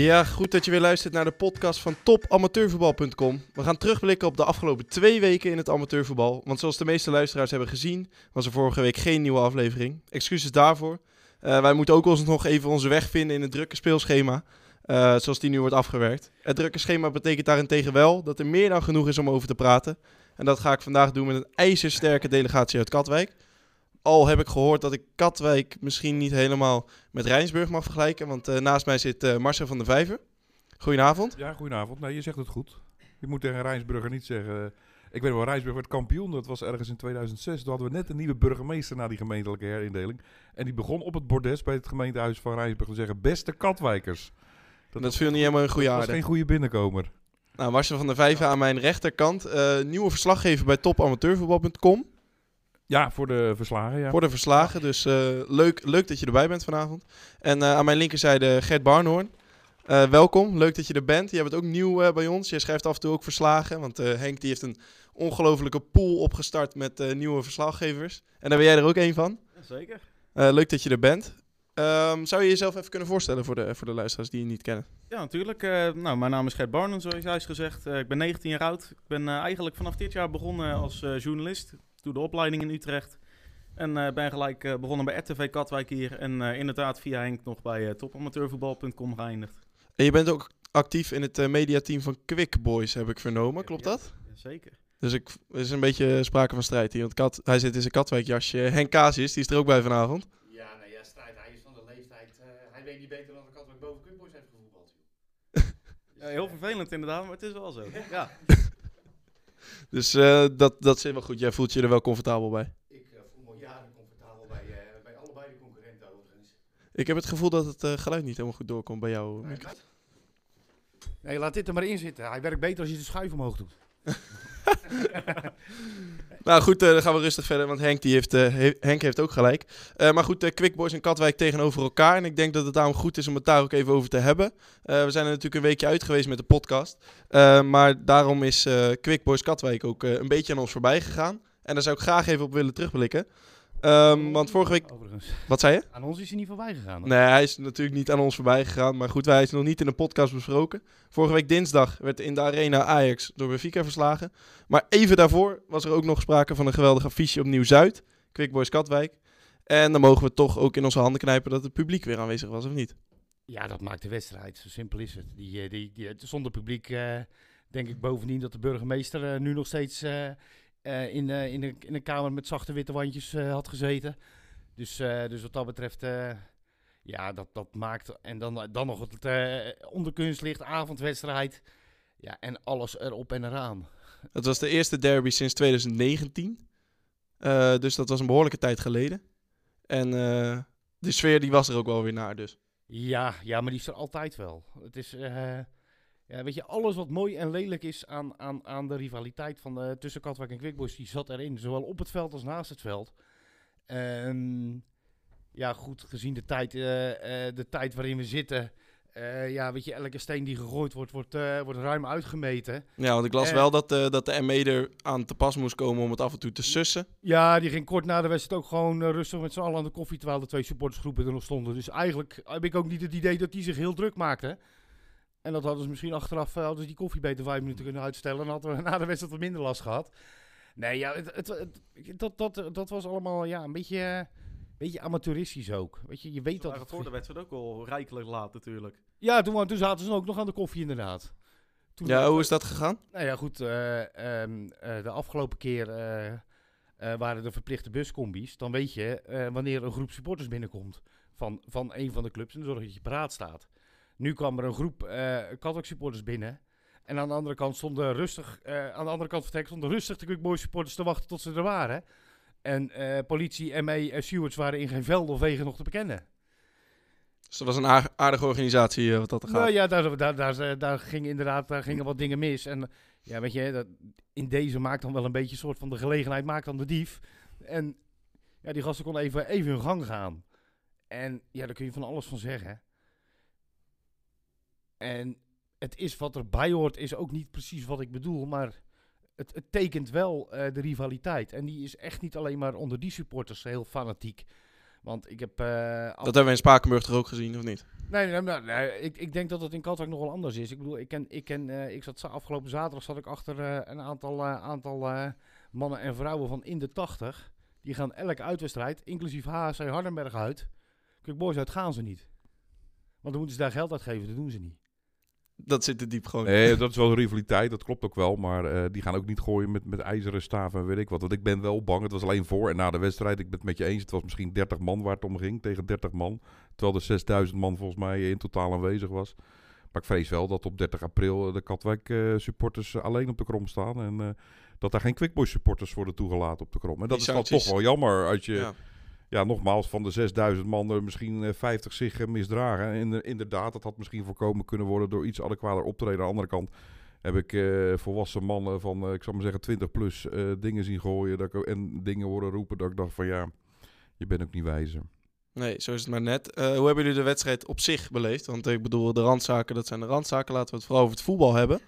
Ja, goed dat je weer luistert naar de podcast van topamateurvoetbal.com. We gaan terugblikken op de afgelopen twee weken in het amateurvoetbal. Want zoals de meeste luisteraars hebben gezien, was er vorige week geen nieuwe aflevering. Excuses daarvoor. Uh, wij moeten ook ons nog even onze weg vinden in het drukke speelschema. Uh, zoals die nu wordt afgewerkt. Het drukke schema betekent daarentegen wel dat er meer dan genoeg is om over te praten. En dat ga ik vandaag doen met een ijzersterke delegatie uit Katwijk. Al heb ik gehoord dat ik Katwijk misschien niet helemaal met Rijnsburg mag vergelijken. Want uh, naast mij zit uh, Marcel van der Vijver. Goedenavond. Ja, goedenavond. Nee, je zegt het goed. Je moet tegen Rijnsburger niet zeggen... Uh, ik weet wel, Rijnsburg werd kampioen. Dat was ergens in 2006. Toen hadden we net een nieuwe burgemeester na die gemeentelijke herindeling. En die begon op het bordes bij het gemeentehuis van Rijnsburg te zeggen... Beste Katwijkers. Dat, dat viel niet helemaal een goede aarde. Dat was geen goede binnenkomer. Nou, Marcel van der Vijver aan mijn rechterkant. nieuwe verslaggever bij topamateurvoetbal.com. Ja, voor de verslagen. Ja. Voor de verslagen. Dus uh, leuk, leuk dat je erbij bent vanavond. En uh, aan mijn linkerzijde Gert Barnhoorn. Uh, welkom, leuk dat je er bent. Je bent ook nieuw bij ons. Je schrijft af en toe ook verslagen. Want Henk die heeft een ongelofelijke pool opgestart met nieuwe verslaggevers. En daar ben jij er ook een van. Ja, zeker. leuk dat je er bent. Um, zou je jezelf even kunnen voorstellen voor de, voor de luisteraars die je niet kennen? Ja, natuurlijk. nou, mijn naam is Gert Barnhoorn, zoals juist gezegd. ik ben 19 jaar oud. Ik ben eigenlijk vanaf dit jaar begonnen als journalist doe de opleiding in Utrecht. En uh, ben gelijk uh, begonnen bij RTV Katwijk hier. En uh, inderdaad via Henk nog bij topamateurvoetbal.com geëindigd. En je bent ook actief in het mediateam van Quick Boys, heb ik vernomen. Klopt dat? Ja, zeker. Dus ik, er is een beetje sprake van strijd hier. Want Kat, hij zit in zijn Katwijkjasje. Henk Casius, die is er ook bij vanavond. Ja, nee, ja, strijd. Hij is van de leeftijd. hij weet niet beter dan de Katwijk boven Quick Boys heeft gevoetbald. ja, heel vervelend inderdaad, maar het is wel zo. ja. Dus uh, dat, dat zit wel goed. Jij voelt je er wel comfortabel bij? Ik uh, voel me jaren comfortabel bij, uh, bij allebei de concurrenten overigens. Ik heb het gevoel dat het geluid niet helemaal goed doorkomt bij jou. Nee, nee, laat dit er maar in zitten. Hij werkt beter als je de schuif omhoog doet. nou goed, uh, dan gaan we rustig verder, want Henk, die heeft, he Henk heeft ook gelijk. Uh, maar goed, Quick Boys en Katwijk tegenover elkaar. En ik denk dat het daarom goed is om het daar ook even over te hebben. we zijn er natuurlijk een weekje uit geweest met de podcast. maar daarom is Quick Boys Katwijk ook een beetje aan ons voorbij gegaan. En daar zou ik graag even op willen terugblikken. Um, want vorige week. Overigens. Wat zei je? Aan ons is hij niet voorbij gegaan. Nee, hij is natuurlijk niet aan ons voorbij gegaan. Maar goed, wij is nog niet in de podcast besproken. Vorige week dinsdag werd in de Arena Ajax door Benfica verslagen. Maar even daarvoor was er ook nog sprake van een geweldig affiche op Nieuw-Zuid. Quick Boys Katwijk. En dan mogen we toch ook in onze handen knijpen dat het publiek weer aanwezig was, of niet? Ja, dat maakt de wedstrijd. Zo simpel is het. Die, die, die, zonder publiek uh, denk ik bovendien dat de burgemeester uh, nu nog steeds. Uh, uh, in, uh, in, de, in een kamer met zachte witte wandjes uh, had gezeten. Dus, dus wat dat betreft, ja, dat, dat maakt. En dan, dan nog het onderkunstlicht, avondwedstrijd. Ja, en alles erop en eraan. Het was de eerste derby sinds 2019. dus dat was een behoorlijke tijd geleden. En de sfeer die was er ook wel weer naar, dus. Ja, ja maar die is er altijd wel. Het is. Ja, weet je, alles wat mooi en lelijk is aan, aan, aan de rivaliteit van de, tussen Katwijk en Quickboys, die zat erin. Zowel op het veld als naast het veld. Um, ja, goed, gezien de tijd, uh, uh, de tijd waarin we zitten. Uh, ja, weet je, elke steen die gegooid wordt, wordt, wordt ruim uitgemeten. Ja, want ik las wel dat, dat de ME er aan te pas moest komen om het af en toe te sussen. Ja, die ging kort na de wedstrijd ook gewoon rustig met z'n allen aan de koffie, terwijl de twee supportersgroepen er nog stonden. Dus eigenlijk heb ik ook niet het idee dat die zich heel druk maakten. En dat hadden ze misschien achteraf uh, hadden ze die koffie beter vijf minuten kunnen uitstellen. En hadden we na de wedstrijd wat minder last gehad. Nee, ja, het, het, het, dat, dat, dat was allemaal ja, een beetje, beetje amateuristisch ook. Weet je, je weet dat... Het voor de wedstrijd ook al rijkelijk laat natuurlijk. Ja, toen, toen zaten ze ook nog aan de koffie inderdaad. Toen ja, hoe is dat gegaan? Nou ja, goed. Uh, um, uh, de afgelopen keer waren er verplichte buscombi's. Dan weet je wanneer een groep supporters binnenkomt van, van een van de clubs. En zorg dat je paraat staat. Nu kwam er een groep uh, Katwijk supporters binnen. En aan de andere kant stonden rustig, uh, aan de andere kant vertrek stonden rustig de Quick Boys supporters te wachten tot ze er waren. En uh, politie, ME en stewards waren in geen velden of wegen nog te bekennen. Dus dat was een aardige organisatie wat dat gaat. Nou ja, daar, daar, daar, daar, ging inderdaad daar gingen wat dingen mis. En ja, weet je, dat, in deze maakt dan wel een beetje een soort van de gelegenheid maakt dan de dief. En ja, die gasten konden even, even hun gang gaan. En ja, daar kun je van alles van zeggen. En het is wat erbij hoort, is ook niet precies wat ik bedoel, maar het, het tekent wel uh, de rivaliteit. En die is echt niet alleen maar onder die supporters heel fanatiek. Want ik heb. Uh, dat hebben we in Spakenburg toch ook gezien, of niet? Nee, nee, nee, nee, ik, ik denk dat het in Katwijk nog wel anders is. Ik bedoel, ik, ken, ik, ken, eh, ik zat za- afgelopen zaterdag zat ik achter eh, een aantal, eh, aantal eh, mannen en vrouwen van in de 80. Die gaan elke uitwedstrijd, inclusief HSC Hardenberg uit. Kijk, boys uit gaan ze niet. Want dan moeten ze daar geld uitgeven, dat doen ze niet. Dat zit er diep gewoon. Nee, dat is wel een rivaliteit, dat klopt ook wel. Maar eh, die gaan ook niet gooien met, met ijzeren staven en weet ik wat. Want ik ben wel bang. Het was alleen voor en na de wedstrijd. Ik ben het met je eens. Het was misschien 30 man waar het om ging, tegen 30 man. Terwijl er 6000 man volgens mij in totaal aanwezig was. Maar ik vrees wel dat op 30 april eh, de Katwijk eh, supporters alleen op de krom staan. En dat daar geen Quickboys supporters worden toegelaten op de krom. En dat Die is dan toch wel jammer als je... Ja. Ja, nogmaals, van de 6000 man er misschien eh, 50 zich eh, misdragen. En inder- inderdaad, dat had misschien voorkomen kunnen worden door iets adequater optreden. Aan de andere kant heb ik eh, volwassen mannen van, eh, ik zal maar zeggen, 20 plus eh, dingen zien gooien. Dat en dingen horen roepen dat ik dacht van ja, je bent ook niet wijzer. Nee, zo is het maar net. Eh, hoe hebben jullie de wedstrijd op zich beleefd? Want ik bedoel, de randzaken, dat zijn de randzaken. Laten we het vooral over het voetbal hebben.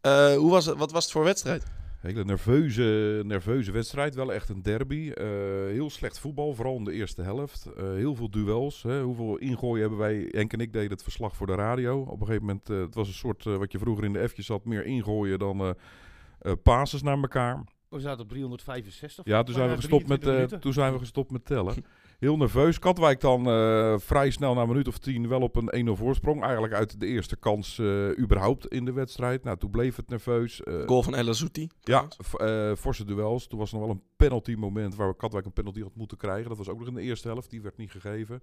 Eh, hoe was wat was het voor wedstrijd? Hele nerveuze, nerveuze wedstrijd, wel echt een derby. Eh, heel slecht voetbal, vooral in de eerste helft. Eh, heel veel duels. Hè. Hoeveel ingooien hebben wij? Henk en ik deden het verslag voor de radio. Op een gegeven moment, eh, het was een soort, wat je vroeger in de F'jes had, meer ingooien dan passes naar elkaar. We zaten op 365. Ja, toen zijn, we gestopt met, 23 minuten. toen zijn we gestopt met tellen. Heel nerveus. Katwijk dan eh, vrij snel na een minuut of tien wel op een 1-0 voorsprong. Eigenlijk uit de eerste kans eh, überhaupt in de wedstrijd. Nou, toen bleef het nerveus. Eh, Goal van El Azouti. ja, forse duels. Toen was er nog wel een penalty moment waar Katwijk een penalty had moeten krijgen. Dat was ook nog in de eerste helft. Die werd niet gegeven.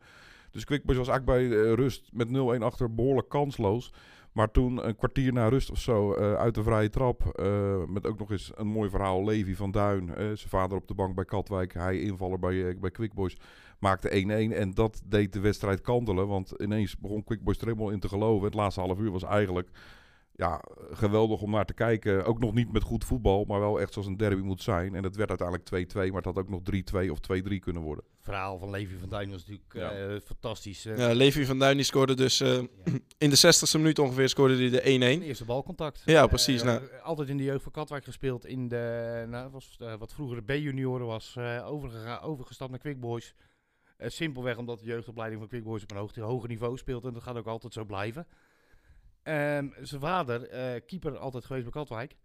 Dus Quickboys was eigenlijk bij rust met 0-1 achter behoorlijk kansloos. Maar toen een kwartier na rust of zo uit de vrije trap. met ook nog eens een mooi verhaal. Levi van Duin, zijn vader op de bank bij Katwijk. Hij invaller bij, bij Quickboys. Maakte 1-1 en dat deed de wedstrijd kantelen. Want ineens begon Quickboys er helemaal in te geloven. Het laatste half uur was eigenlijk ja, geweldig om naar te kijken. Ook nog niet met goed voetbal, maar wel echt zoals een derby moet zijn. En het werd uiteindelijk 2-2, maar het had ook nog 3-2 of 2-3 kunnen worden. Het verhaal van Levi van Duin was natuurlijk Ja. eh, fantastisch. eh. Ja, Levi van Duin die scoorde dus eh, in de 60ste minuut ongeveer scoorde hij de 1-1. Eerste balcontact. Ja, precies, nou. Altijd in de jeugd van Katwijk gespeeld. In de, nou, was, eh, wat vroeger de B-junioren was. eh, overgestapt naar Quick Boys. Eh, simpelweg omdat de jeugdopleiding van Quick Boys op een hoog, hoger niveau speelt. En dat gaat ook altijd zo blijven. Ehm, zijn vader, eh, keeper altijd geweest bij Katwijk.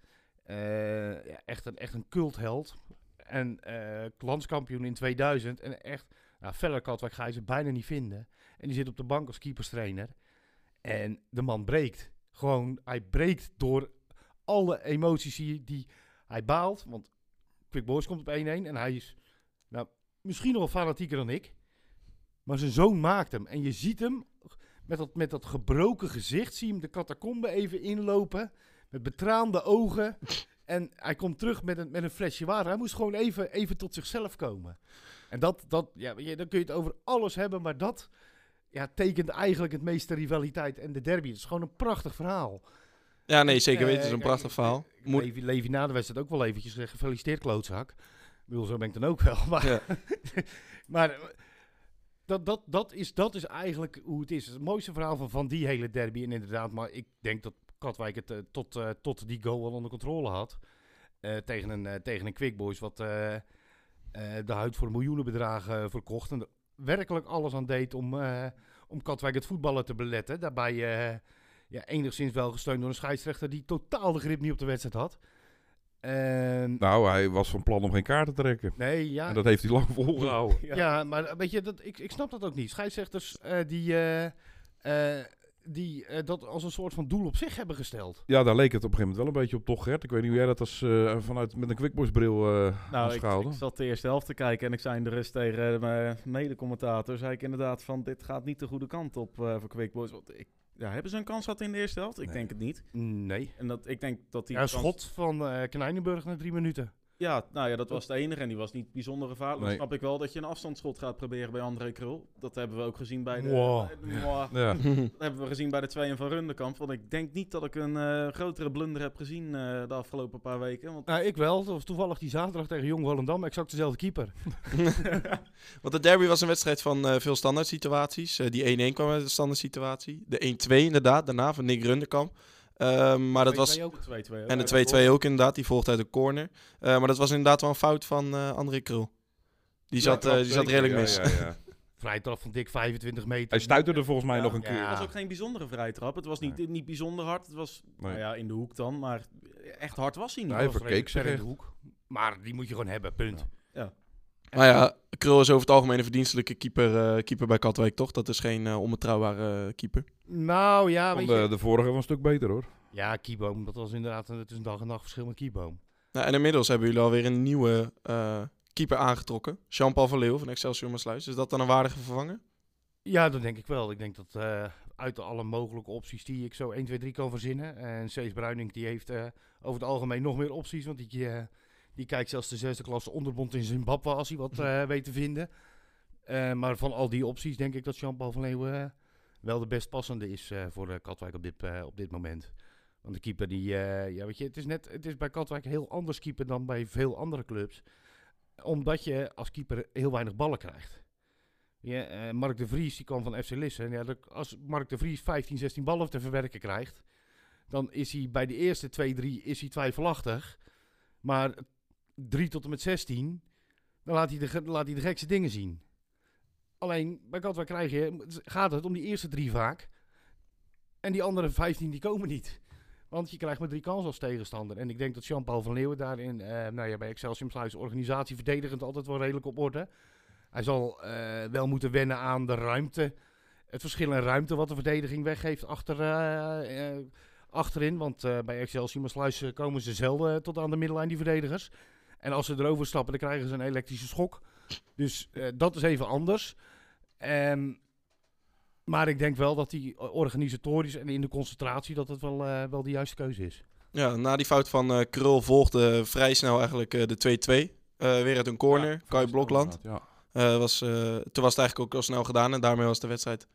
Eh, ja, echt, een, echt een cultheld. En landskampioen in 2000. En echt, nou, verder Katwijk ga je ze bijna niet vinden. En die zit op de bank als keeperstrainer. En de man breekt. Gewoon, hij breekt door alle emoties die, die hij baalt. Want Quick Boys komt op 1-1 en hij is nou, misschien nog wel fanatieker dan ik. Maar zijn zoon maakt hem. En je ziet hem met dat, met dat gebroken gezicht. Zie je hem de catacombe even inlopen. Met betraande ogen. En hij komt terug met een, met een flesje water. Hij moest gewoon even, even tot zichzelf komen. En dat, dat ja, dan kun je het over alles hebben. Maar dat ja, tekent eigenlijk het meeste rivaliteit en de derby. Het is gewoon een prachtig verhaal. Ja, nee, zeker weten. Het is Eh, een kijk, prachtig verhaal. ik- Moet- Levi, Levi na de wedstrijd ook wel eventjes gezegd, gefeliciteerd klootzak. Ik bedoel, zo ben ik dan ook wel. Maar, Ja. maar eh, dat, dat, dat, is, dat is eigenlijk hoe het is. Het mooiste verhaal van, van die hele derby. En inderdaad, maar ik denk dat Katwijk het eh, tot, eh, tot die goal al onder controle had. Eh, tegen, een, tegen een Quick Boys wat de huid voor miljoenenbedragen eh, verkocht. En er werkelijk alles aan deed om, om Katwijk het voetballen te beletten. Daarbij ja, enigszins wel gesteund door een scheidsrechter die totaal de grip niet op de wedstrijd had. En, Nou, hij was van plan om geen kaart te trekken. nee, ja. En dat heeft hij lang volgehouden. ja. maar weet je, dat, ik, ik snap dat ook niet. Scheidsrechters eh, die, eh, eh, die eh, dat als een soort van doel op zich hebben gesteld. Ja, daar leek het op een gegeven moment wel een beetje op, toch Gert? Ik weet niet hoe jij dat als, eh, vanuit, met een Quickboys bril eh Nou, ik, ik zat de eerste helft te kijken en ik zei in de rust tegen mijn mede-commentator, zei ik inderdaad van dit gaat niet de goede kant op eh, voor Quick Boys. Want ik, ja, hebben ze een kans gehad in de eerste helft? Ik Nee. denk het niet. Nee. En dat, ik denk dat die Ja, een kans- schot van eh Knijnenburg na drie minuten. Ja, nou ja, dat was de enige en die was niet bijzonder gevaarlijk. Dan Nee. snap ik wel dat je een afstandsschot gaat proberen bij André Krul. Dat hebben we ook gezien bij de... Wow. bij de- Mwah. Ja. Dat hebben we gezien bij de tweeën van Rundekamp. Want ik denk niet dat ik een eh, grotere blunder heb gezien eh, de afgelopen paar weken. Want Nou, ik wel. Dat was toevallig die zaterdag tegen Jong Volendam. Exact dezelfde keeper. Want de derby was een wedstrijd van eh, veel standaard situaties. Die 1-1 kwam uit de standaard situatie. De 1-2 inderdaad, daarna van Nick Runderkamp. Ehm, maar dat was... 2-2 ook. 2-2 ook. En de 2-2 ook inderdaad, die volgt uit de corner. Eh, maar dat was inderdaad wel een fout van eh André Krul. Die zat, Ja, eh, die zat redelijk Ja, mis. Ja, ja. vrije trap van dik 25 meter. Hij stuiterde volgens mij Ja, nog een ja. keer. Het was ook geen bijzondere vrije trap. Het was niet, Nee. niet bijzonder hard. Het was Nee. nou ja, in de hoek dan, maar echt hard was hij niet. Hij verkeek zich in de hoek. Maar die moet je gewoon hebben, punt. Maar ja, Krul is over het algemeen een verdienstelijke keeper, eh, keeper bij Katwijk, toch? Dat is geen eh, onbetrouwbare keeper. Nou ja, weet je. de, de vorige was een stuk beter hoor. Ja, Kieboom, dat was inderdaad een, het is een dag en nacht verschil met Kieboom. Nou, en inmiddels hebben jullie alweer een nieuwe eh, keeper aangetrokken. Jean-Paul van Leeuw van Excelsior Maasluis. Is dat dan een waardige vervanger? Ja, dat denk ik wel. Ik denk dat eh, uit alle mogelijke opties die ik zo 1, 2, 3 kan verzinnen. En Cees Bruining die heeft eh, over het algemeen nog meer opties. Want die, die kijkt zelfs de zesde klasse onderbond in Zimbabwe als hij wat eh, weet te vinden. Eh, maar van al die opties denk ik dat Jean-Paul van Leeuwen eh, wel de best passende is voor Katwijk op dit, op dit moment. Want de keeper die, ja weet je, het is, net, het is bij Katwijk heel anders keeper dan bij veel andere clubs. Omdat je als keeper heel weinig ballen krijgt. Mark de Vries die kwam van FC Lisse. En Ja, als Mark de Vries 15, 16 ballen te verwerken krijgt, dan is hij bij de eerste 2, 3 is hij twijfelachtig. Maar 3 tot en met 16, dan laat hij de, laat hij de gekste dingen zien. Alleen bij Katwijk krijg je, gaat het om die eerste drie vaak. En die andere 15 die komen niet. Want je krijgt maar drie kansen als tegenstander. En ik denk dat Jean-Paul van Leeuwen daarin, eh, nou ja, bij Excelsior Sluis organisatie verdedigend altijd wel redelijk op orde. Hij zal eh, wel moeten wennen aan de ruimte. Het verschil in ruimte wat de verdediging weggeeft achter, eh, achterin. Want bij Excelsior Maasluis eh, komen ze zelden tot aan de middellijn, die verdedigers. En als ze erover stappen, dan krijgen ze een elektrische schok. Dus eh, dat is even anders. Ehm, maar ik denk wel dat die organisatorisch en in de concentratie dat het wel, eh, wel de juiste keuze is. Ja, na die fout van eh Krul volgde vrij snel eigenlijk eh, de 2-2. Eh, weer uit een corner, Ja, Kai Blokland. Ja. Eh, was, eh, toen was het eigenlijk ook al snel gedaan en daarmee was de wedstrijd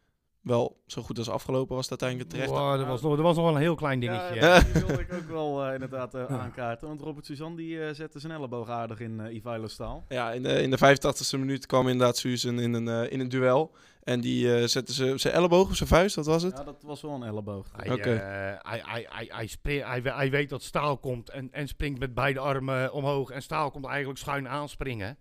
wel zo goed als afgelopen. Was het uiteindelijk terecht. Wow, er, was nog, er was nog wel een heel klein dingetje. Ja, die wilde ik ook wel eh, inderdaad eh, aankaarten. Want Robert Suzanne die eh, zette zijn elleboog aardig in eh Ivailo Staal. Ja, in de, in de 85e minuut kwam inderdaad Susan in een, eh, in een duel. En die eh, zette ze- zijn elleboog of zijn vuist, wat was het? Ja, dat was wel een elleboog. Hij, Oké. eh, hij, hij, hij, hij, spring- hij, we- hij weet dat Staal komt en, en springt met beide armen omhoog. En Staal komt eigenlijk schuin aanspringen.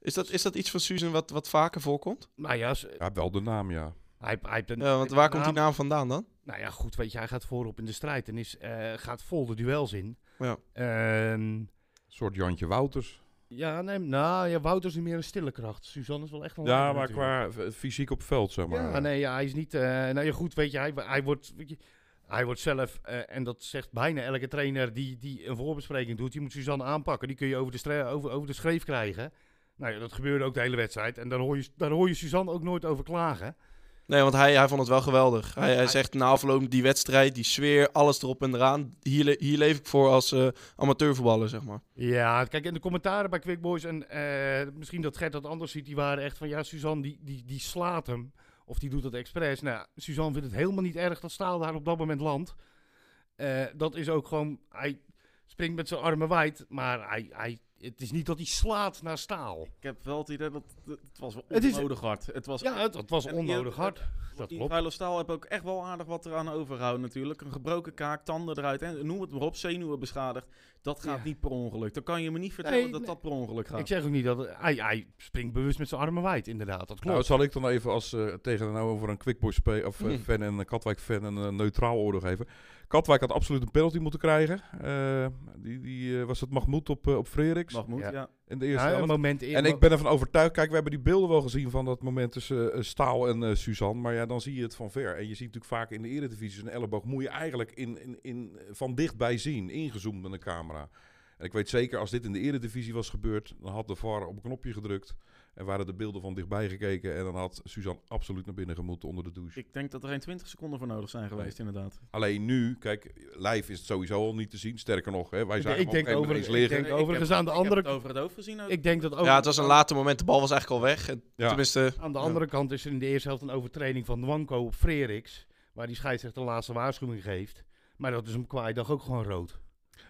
Is dat, is dat iets van Susan wat, wat vaker voorkomt? Nou ja, Ja, wel de naam, ja. Hij, hij heeft een, Ja, want waar komt die naam vandaan dan? Nou ja, goed, weet je, hij gaat voorop in de strijd en is, eh, gaat vol de duels in. Ja. Ehm, Een soort Jantje Wouters. ja, nee, nou ja, Wouter is meer een stille kracht. Suzanne is wel echt een Ja, leider maar natuurlijk. qua f- fysiek op veld, zeg maar. Ja, nee, ja, hij is niet. eh nou ja, goed, weet je, hij, hij wordt. Weet je, hij wordt zelf, eh, en dat zegt bijna elke trainer die, die een voorbespreking doet, die moet Suzanne aanpakken. Die kun je over de, over, over de schreef krijgen. Nou ja, dat gebeurde ook de hele wedstrijd. En daar hoor je, daar hoor je Suzanne ook nooit over klagen. Nee, want hij, hij vond het wel geweldig. Hij, hij zegt na afloop die wedstrijd, die sfeer, alles erop en eraan. Hier, hier leef ik voor als eh, amateurvoetballer, zeg maar. Ja, kijk, en de commentaren bij Quick Boys, en eh, misschien dat Gert dat anders ziet, die waren echt van, ja, Suzanne, die, die, die slaat hem. Of die doet dat expres. Nou, Suzanne vindt het helemaal niet erg dat Staal daar op dat moment landt. Eh, dat is ook gewoon, hij springt met zijn armen wijd, maar hij, hij, het is niet dat hij slaat naar Staal. Ik heb wel het idee dat het, was wel onnodig hard. Het was Ja, het, het was onnodig je- hard. Dat klopt. Ivailo Staal heb ook echt wel aardig wat eraan overgehouden natuurlijk. Een gebroken kaak, tanden eruit, en noem het maar op, zenuwen beschadigd. Dat gaat Ja. niet per ongeluk. Dan kan je me niet vertellen Nee, dat nee. dat per ongeluk gaat. Ik zeg ook niet dat, hij, hij springt bewust met zijn armen wijd, inderdaad. Dat klopt. Nou, zal ik dan even als eh, tegen nou over een Quickboy of, eh, Hmm. fan en een Katwijk fan een eh, neutraal oordeel geven. Katwijk had absoluut een penalty moeten krijgen. Eh, die, die, eh, was het Mahmoud op, eh, op Freriks Mahmoud, Ja. ja. in de eerste Ja, een helft. moment in, En ik ben ervan overtuigd, kijk, we hebben die beelden wel gezien van dat moment tussen Staal en Suzanne. Maar ja, dan zie je het van ver. En je ziet natuurlijk vaak in de eredivisie een elleboog moet je eigenlijk in, in, in, van dichtbij zien, ingezoomd met een camera. En ik weet zeker, als dit in de eredivisie was gebeurd, dan had de VAR op een knopje gedrukt. En waren de beelden van dichtbij gekeken. En dan had Suzanne absoluut naar binnen gemoeten onder de douche. Ik denk dat er geen 20 seconden voor nodig zijn geweest, inderdaad. Alleen nu, kijk, live is het sowieso al niet te zien. Sterker nog, hè, wij Ik, zagen ik denk, over, moment ik denk liggen. overigens aan de andere het over het hoofd gezien ook. Ik denk dat ook. Ja, het was een later moment. De bal was eigenlijk al weg. En Ja. Tenminste, Aan de andere kant is er in de eerste helft een overtreding van Nwanko op Freriks. Waar die scheidsrechter de laatste waarschuwing geeft. Maar dat is hem qua dag ook gewoon rood.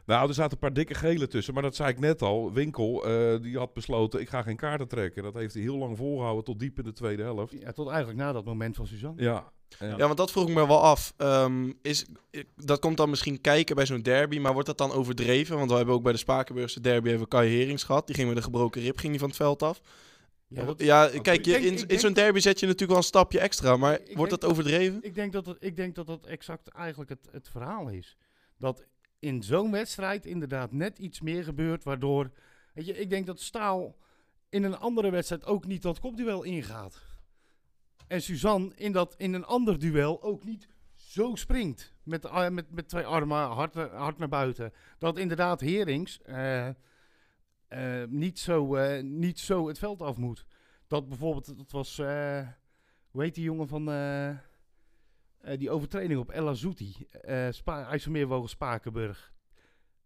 Nou, er zaten een paar dikke gele tussen. Maar dat zei ik net al. Winkel, eh, die had besloten, ik ga geen kaarten trekken. Dat heeft hij heel lang volgehouden, tot diep in de tweede helft. Ja, tot eigenlijk na dat moment van Suzanne. Ja. Ja, want dat vroeg ik me wel af. Ehm, is, ik- dat komt dan misschien kijken bij zo'n derby, maar wordt dat dan overdreven? Want we hebben ook bij de Spakenburgse derby even Kai Herings gehad. Die ging met een gebroken rib ging die van het veld af. Ja, dat- Ja, kijk, je, denk- in, in zo'n derby zet je natuurlijk wel een stapje extra. Maar wordt dat overdreven? Ik denk dat het, ik denk dat, dat exact eigenlijk het, het verhaal is. Dat in zo'n wedstrijd inderdaad net iets meer gebeurt, waardoor... Weet je, ik denk dat Staal in een andere wedstrijd ook niet dat kopduel ingaat. En Suzanne in, dat, in een ander duel ook niet zo springt. Met, eh, met, met twee armen hard, eh, hard naar buiten. Dat inderdaad Herings eh, niet, zo, niet zo het veld af moet. Dat bijvoorbeeld, dat was... hoe heet die jongen van... eh, eh, die overtreding op El Azouti. eh Spa IJsselmeerwogen Spakenburg.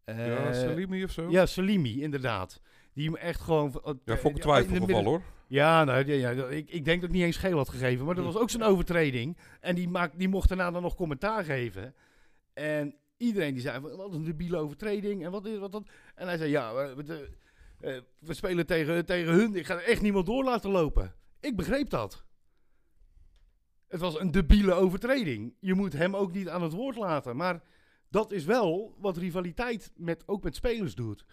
Eh, ja, Salimi of zo? Ja, Salimi, inderdaad. Die hem echt gewoon... eh, Ja, vond ik in twijfel de geval midden- hoor. Ja, nou, ja, ja, ik, ik denk dat ik niet eens geel had gegeven. Maar dat was ook zo'n overtreding. En die, maakt, die mocht daarna dan nog commentaar geven. En iedereen die zei, van, wat een debiele overtreding. En wat is wat dat? En hij zei, ja, we, we, eh, we spelen tegen, tegen hun. Ik ga er echt niemand door laten lopen. Ik begreep dat. Het was een debiele overtreding. Je moet hem ook niet aan het woord laten. Maar dat is wel wat rivaliteit met, ook met spelers doet.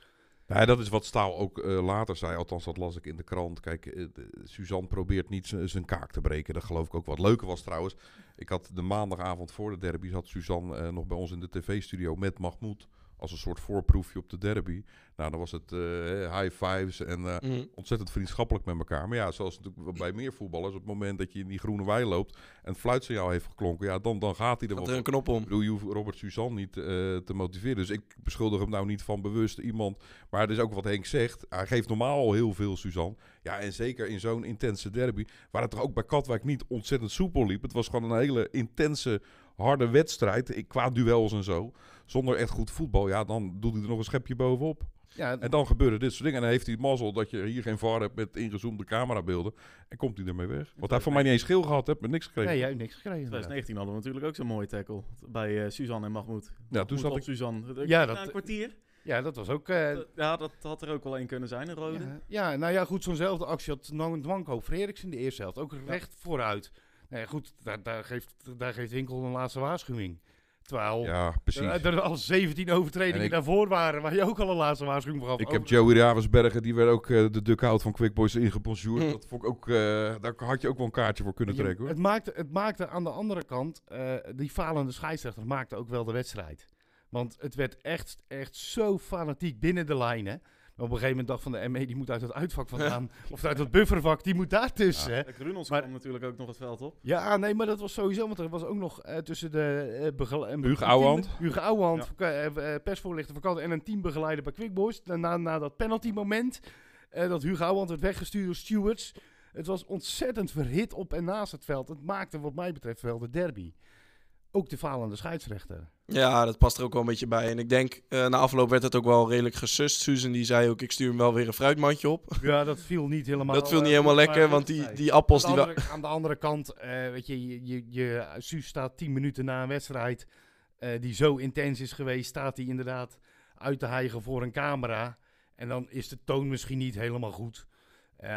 Ja, dat is wat Staal ook eh, later zei. Althans, dat las ik in de krant. Kijk, eh, Suzanne probeert niet zijn kaak te breken. Dat geloof ik ook. Wat leuker was trouwens. Ik had de maandagavond voor de derby... had Suzanne eh, nog bij ons in de tv-studio met Mahmoud... als een soort voorproefje op de derby. Nou, dan was het eh, high fives en... eh, Mhm. ontzettend vriendschappelijk met elkaar. Maar ja, zoals natuurlijk bij meer voetballers, op het moment dat je in die groene wei loopt en het fluitsignaal heeft geklonken, ja, dan, dan gaat hij er Gaat wel. er een knop om. Ik bedoel, je hoeft Robert Suzanne niet eh, te motiveren. Dus ik beschuldig hem nou niet van bewust iemand. Maar het is ook wat Henk zegt. Hij geeft normaal al heel veel, Suzanne. Ja, en zeker in zo'n intense derby. Waar het toch ook bij Katwijk niet ontzettend soepel liep. Het was gewoon een hele intense, harde wedstrijd. Ik, qua duels en zo. Zonder echt goed voetbal. Ja, dan doet hij er nog een schepje bovenop. Ja, En dan gebeuren dit soort dingen. En dan heeft hij mazzel dat je hier geen VAR hebt met ingezoomde camerabeelden. En komt hij ermee weg. Want hij heeft voor mij niet eens geel gehad, heeft met niks gekregen. nee, jij hebt niks gekregen. inderdaad. 2019 hadden we natuurlijk ook zo'n mooie tackle bij eh, Suzanne en Mahmoud. ja, toen zat ik... Suzanne. Ja, Na dat- een kwartier. Ja, dat was ook... eh, ja, dat had er ook wel één kunnen zijn, een rode. ja, ja, nou ja, goed, zo'nzelfde actie had Dwanko voor Eriks in de eerste helft. Ook recht vooruit. Nee, goed, daar, daar, geeft, daar geeft Winkel een laatste waarschuwing. Terwijl Ja, precies. er, er al 17 overtredingen ik- daarvoor waren, waar je ook al een laatste waarschuwing voor gaf. Ik Over- heb Joey Ravensbergen, die werd ook eh, de duck-out van Quick Boys ingeponsuurd. Hm. Dat vond ik ook, eh, daar had je ook wel een kaartje voor kunnen je, trekken hoor. het, maakte, het maakte aan de andere kant, eh, die falende scheidsrechter maakte ook wel de wedstrijd. Want het werd echt, echt zo fanatiek binnen de lijnen. Op een gegeven moment dacht van de ME, die moet uit het uitvak vandaan. of uit het buffervak, die moet daartussen. hè. De Grunels Maar- kwam natuurlijk ook nog het veld op. Ja, nee, maar dat was sowieso, want er was ook nog eh, tussen de uh, begeleiding... Hugo Ouwehand. Hugo Ouwehand, eh, eh, persvoorlichter van Kant en een teambegeleider bij Quick Boys. Na, na dat penalty moment, eh, dat Hugo Ouwehand werd weggestuurd door stewards. Het was ontzettend verhit op en naast het veld. Het maakte wat mij betreft wel de derby. Ook de falende scheidsrechter. Ja, dat past er ook wel een beetje bij. En ik denk, eh, na afloop werd het ook wel redelijk gesust. Susan die zei ook, ik stuur hem wel weer een fruitmandje op. Ja, dat viel niet helemaal... dat viel niet eh, helemaal lekker, want die, die appels aan, die... de wa- andere, aan de andere kant, eh, weet je, je, je, je Suus staat 10 minuten na een wedstrijd die zo intens is geweest, staat hij inderdaad uit te hijgen voor een camera. En dan is de toon misschien niet helemaal goed.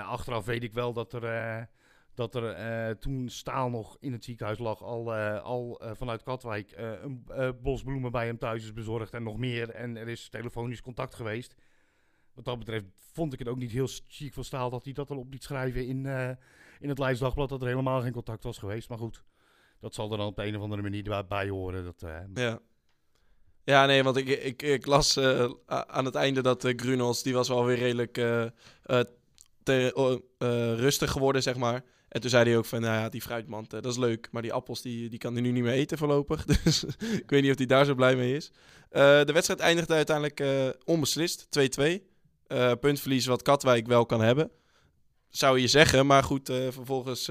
Achteraf weet ik wel dat er, dat er eh, toen Staal nog in het ziekenhuis lag, al, eh, al eh, vanuit Katwijk een bos bloemen bij hem thuis is bezorgd en nog meer. En er is telefonisch contact geweest. Wat dat betreft vond ik het ook niet heel chic van Staal dat hij dat al op liet schrijven in, in het Leidsdagblad. Dat er helemaal geen contact was geweest. Maar goed, dat zal er dan op een of andere manier bij- horen. Dat, Ja. Ja, nee, want ik, ik, ik las aan het einde dat Grunels, die was wel weer redelijk te- rustig geworden, zeg maar. En toen zei hij ook van, nou ja, die fruitmand, eh, dat is leuk. Maar die appels, die, die kan hij nu niet meer eten voorlopig. Dus ik weet niet of hij daar zo blij mee is. Eh, de wedstrijd eindigde uiteindelijk eh, onbeslist, 2-2. Eh, puntverlies wat Katwijk wel kan hebben. Zou je zeggen, maar goed, vervolgens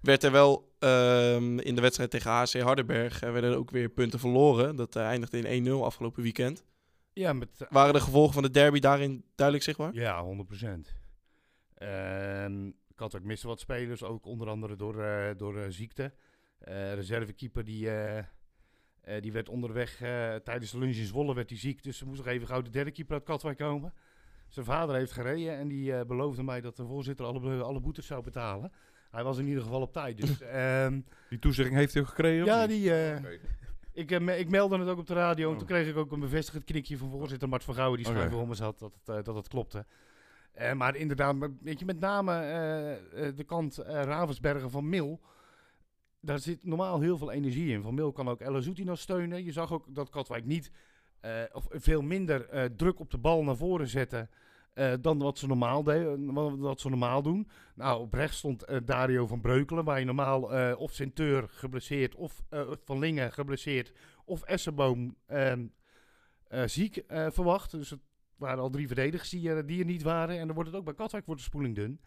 werd er wel ehm, in de wedstrijd tegen HC Hardenberg werden er ook weer punten verloren. Dat eindigde in 1-0 afgelopen weekend. ja, met, Waren de gevolgen van de derby daarin duidelijk zichtbaar? ja, 100%. Ehm Katwijk miste wat spelers, ook onder andere door, eh, door eh, ziekte. Eh reservekeeper die, eh, eh, die werd onderweg eh, tijdens de lunch in Zwolle werd hij ziek. Dus ze moest nog even gauw de derde keeper uit Katwijk komen. Zijn vader heeft gereden en die eh, beloofde mij dat de voorzitter alle, alle boetes zou betalen. Hij was in ieder geval op tijd. Dus, ehm, Die toezegging heeft hij gekregen? ja, die, eh, ik, ik meldde het ook op de radio en Oh. toen kreeg ik ook een bevestigend knikje van voorzitter Mart van Gouwen die schrijven voor me zat dat het, dat het klopte. Eh, maar inderdaad, weet je, met name eh, eh, de kant Ravensbergen van Mil. Daar zit normaal heel veel energie in. Van Mil kan ook El Zoutino steunen. Je zag ook dat Katwijk niet of veel minder druk op de bal naar voren zetten. eh, dan wat ze, normaal wat, ze normaal doen. Nou, op rechts stond Dario van Breukelen, waar je normaal of Centeur geblesseerd, of Van Lingen geblesseerd, of Essenboom ehm, eh, ziek verwacht. Dus waren al drie verdedigers die, er- die er niet waren. En dan wordt het ook bij Katwijk wordt de spoeling dun.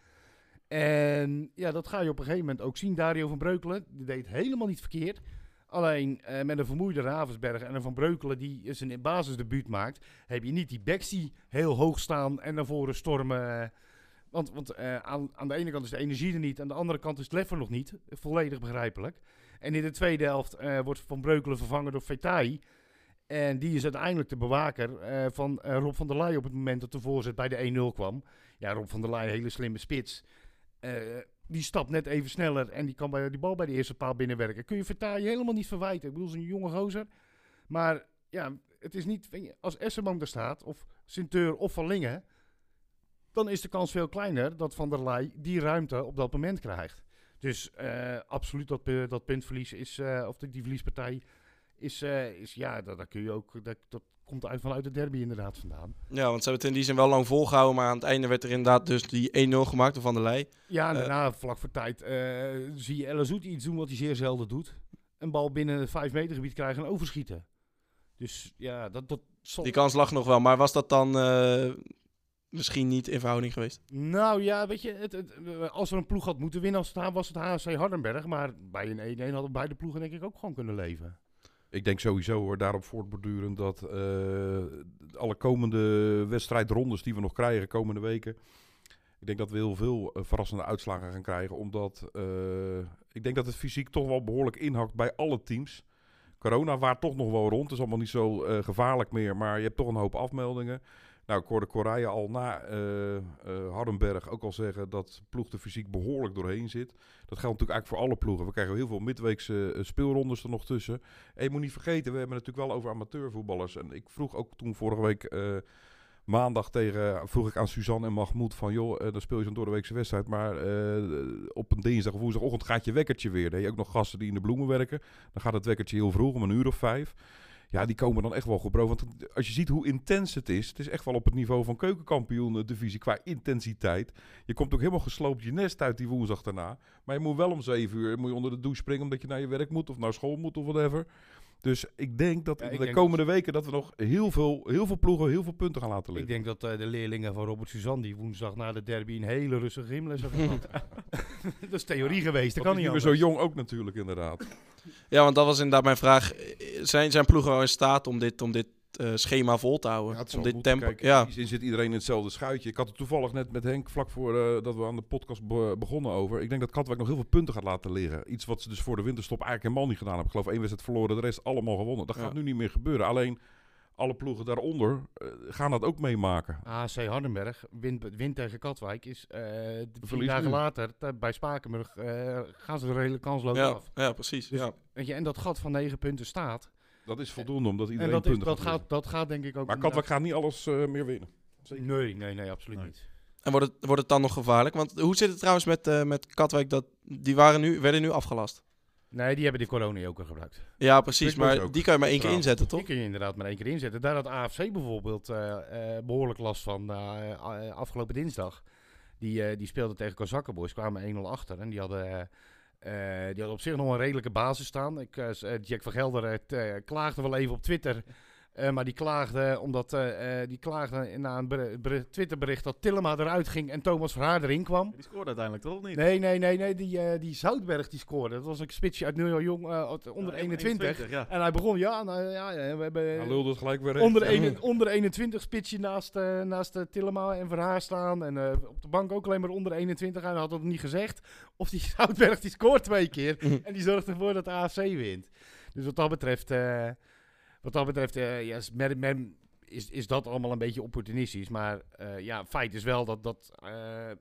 En ja, dat ga je op een gegeven moment ook zien. Dario van Breukelen, die deed helemaal niet verkeerd. Alleen eh, met een vermoeide Ravensberg en een Van Breukelen die zijn basisdebuut maakt, heb je niet die backs die heel hoog staan en naar voren stormen. eh. Want, want eh, aan, aan de ene kant is de energie er niet, aan de andere kant is het lef er nog niet. Volledig begrijpelijk. En in de tweede helft eh, wordt Van Breukelen vervangen door Fetai. En die is uiteindelijk de bewaker eh, van eh, Rob van der Leij op het moment dat de voorzet bij de 1-0 kwam. Ja, Rob van der Leij, hele slimme spits. Eh, die stapt net even sneller en die kan bij, die bal bij de eerste paal binnenwerken. Kun je Fetai helemaal niet verwijten. Ik bedoel, is een jonge gozer. Maar ja, het is niet... Als Essenboom daar staat, of Sinteur of Van Lingen... dan is de kans veel kleiner dat Van der Leij die ruimte op dat moment krijgt. Dus absoluut dat, dat puntverlies is... eh, of die verliespartij is, eh, is... Ja, dat, dat kun je ook... Dat, dat komt uit, vanuit de derby inderdaad vandaan. Ja, want ze hebben het in die zin wel lang volgehouden. Maar aan het einde werd er inderdaad dus die 1-0 gemaakt door Van der Leij. Ja, en Eh, daarna, vlak voor tijd, eh, zie je El Zoet iets doen wat hij zeer zelden doet. Een bal binnen het 5 meter gebied krijgen en overschieten. Dus ja, dat, dat. Die kans lag nog wel. Maar was dat dan misschien niet in verhouding geweest? Nou ja, weet je, het, het- als er een ploeg had moeten winnen als het, was het HSC Hardenberg. Maar bij een 1-1 hadden beide ploegen denk ik ook gewoon kunnen leven. Ik denk sowieso hoor, daarop voortbordurend dat eh, alle komende wedstrijdrondes die we nog krijgen, komende weken. Ik denk dat we heel veel eh, verrassende uitslagen gaan krijgen. Omdat eh, ik denk dat het fysiek toch wel behoorlijk inhakt bij alle teams. Corona waart toch nog wel rond. Het is allemaal niet zo gevaarlijk meer. Maar je hebt toch een hoop afmeldingen. Nou, ik hoorde Correia al na eh, eh, Hardenberg ook al zeggen dat ploeg de fysiek behoorlijk doorheen zit. Dat geldt natuurlijk eigenlijk voor alle ploegen. We krijgen heel veel midweekse eh, speelrondes er nog tussen. En je moet niet vergeten, we hebben het natuurlijk wel over amateurvoetballers. En ik vroeg ook toen vorige week maandag tegen, vroeg ik aan Suzanne en Mahmoud van... joh, dan speel je zo'n doordeweekse wedstrijd, maar op een dinsdag of woensdagochtend gaat je wekkertje weer. Dan heb je ook nog gasten die in de bloemen werken. Dan gaat het wekkertje heel vroeg, om een uur of vijf. Ja, die komen dan echt wel gebroken. Want als je ziet hoe intens het is, het is echt wel op het niveau van keukenkampioen divisie qua intensiteit. Je komt ook helemaal gesloopt je nest uit die woensdag daarna. Maar je moet wel om zeven uur moet je onder de douche springen omdat je naar je werk moet of naar school moet of whatever. Dus ik denk dat Ja, ik in de denk komende weken dat we nog heel veel, heel veel ploegen heel veel punten gaan laten Ik liggen. denk dat eh, de leerlingen van Robert Suzanne die woensdag na de derby een hele rustige gymles hebben gehad. dat is theorie geweest, dat kan niet meer zo anders. jong ook natuurlijk inderdaad. Ja, want dat was inderdaad mijn vraag. Zijn, zijn ploegen wel in staat om dit, om dit eh, schema vol te houden? Ja, het om dit tempo? Kijk, ja. In zit iedereen in hetzelfde schuitje. Ik had het toevallig net met Henk vlak voor eh, dat we aan de podcast be- begonnen over. Ik denk dat Katwijk nog heel veel punten gaat laten liggen. Iets wat ze dus voor de winterstop eigenlijk helemaal niet gedaan hebben. Ik geloof één wedstrijd verloren, de rest allemaal gewonnen. Dat Ja. gaat nu niet meer gebeuren. Alleen alle ploegen daaronder eh, gaan dat ook meemaken. ASC Hardenberg wint, wint tegen Katwijk. Is, eh vier dagen nu. later bij Spakenburg eh, gaan ze er redelijk kansloos Ja, af. ja, precies. Dus, ja. weet je, en dat gat van negen punten staat. Dat is voldoende omdat En iedereen dat, is, punten dat, gaat dat gaat denk ik ook... Maar Katwijk gaat niet alles eh, meer winnen. Nee, nee, nee, absoluut Nee. niet. En wordt het, wordt het dan nog gevaarlijk? Want hoe zit het trouwens met, eh, met Katwijk? Dat, die waren nu, werden nu afgelast. Nee, die hebben de corona-joker gebruikt. Ja, precies. Maar ook. die kan je maar één keer inzetten, Die toch? kun je inderdaad maar één keer inzetten. Daar had AFC bijvoorbeeld eh, eh, behoorlijk last van afgelopen dinsdag. Die, eh die speelden tegen Kozakkenboys, kwamen 1-0 achter. En die hadden, die hadden op zich nog een redelijke basis staan. Ik, eh, eh, Jack van Gelder eh, eh, klaagde wel even op Twitter. Eh, maar die klaagde omdat eh, eh, die klaagde na een ber- ber- Twitterbericht dat Tillema eruit ging en Thomas Verhaar erin kwam. Die scoorde uiteindelijk toch niet? Nee, nee, nee, nee. Die, eh, die Zoutberg die scoorde. Dat was een spitsje uit New Jong, eh, onder Ja, 21. ja. En hij begon, ja, nou, ja, ja, we hebben... Hij lulde het gelijk weer Onder, een, onder 21 spitsje naast, eh naast Tillema en Verhaar staan. En eh, op de bank ook alleen maar onder 21. En hij had het niet gezegd. Of die Zoutberg die scoort twee keer. en die zorgt ervoor dat de AFC wint. Dus wat dat betreft, eh, wat dat betreft eh, men- men- is, is dat allemaal een beetje opportunistisch. Maar eh, ja, feit is wel dat, dat eh,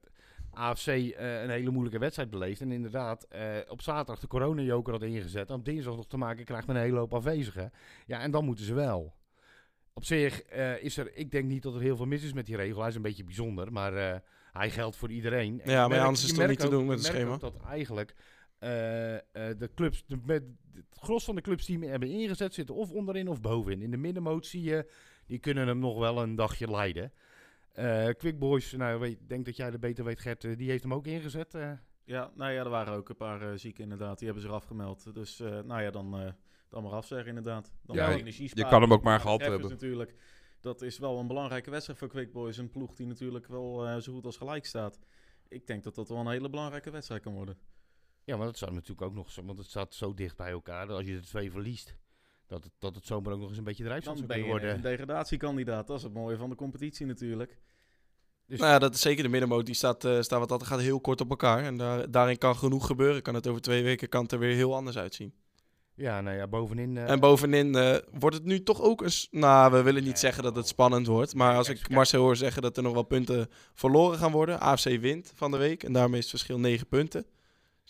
AFC een hele moeilijke wedstrijd beleeft. En inderdaad, op zaterdag de coronajoker had ingezet. En op dinsdag nog te maken krijgt met een hele hoop afwezigen. Ja, en dan moeten ze wel. Op zich is er, ik denk niet dat er heel veel mis is met die regel. Hij is een beetje bijzonder, maar hij geldt voor iedereen. En Ja, maar anders is het toch niet te ook- doen met het schema? dat eigenlijk eh, eh, de clubs, de, met, het gros van de clubs die hem hebben ingezet, zitten of onderin of bovenin. In de middenmoot zie je, die kunnen hem nog wel een dagje leiden. Eh Quick Boys, nou, weet- ik denk dat jij dat beter weet, Gert, die heeft hem ook ingezet. eh. Ja, nou ja, er waren ook een paar zieken inderdaad. Die hebben zich afgemeld. Dus eh, nou ja, dan, eh, dan maar afzeggen inderdaad. Dan Ja, maar je- energie je kan hem ook maar gehad hebben. Natuurlijk, dat is wel een belangrijke wedstrijd voor Quick Boys. Een ploeg die natuurlijk wel eh, zo goed als gelijk staat. Ik denk dat dat wel een hele belangrijke wedstrijd kan worden. Ja, maar dat zou natuurlijk ook nog zo, want het staat zo dicht bij elkaar. Dat als je de twee verliest, dat het, dat het zomaar ook nog eens een beetje drijfstand Dan zou ben je kunnen een worden. degradatiekandidaat. Dat is het mooie van de competitie natuurlijk. Dus- Nou ja, dat is zeker de middenmoot. Die staat, eh, staat wat dat gaat heel kort op elkaar. En daar, daarin kan genoeg gebeuren. Kan het over twee weken kan het er weer heel anders uitzien. Ja, nou ja, bovenin. eh, en bovenin eh, wordt het nu toch ook eens... Nou, we willen niet zeggen dat het spannend wordt. Maar als ik. Marcel hoor zeggen dat er nog wel punten verloren gaan worden. AFC wint van de week. En daarmee is het verschil 9 punten.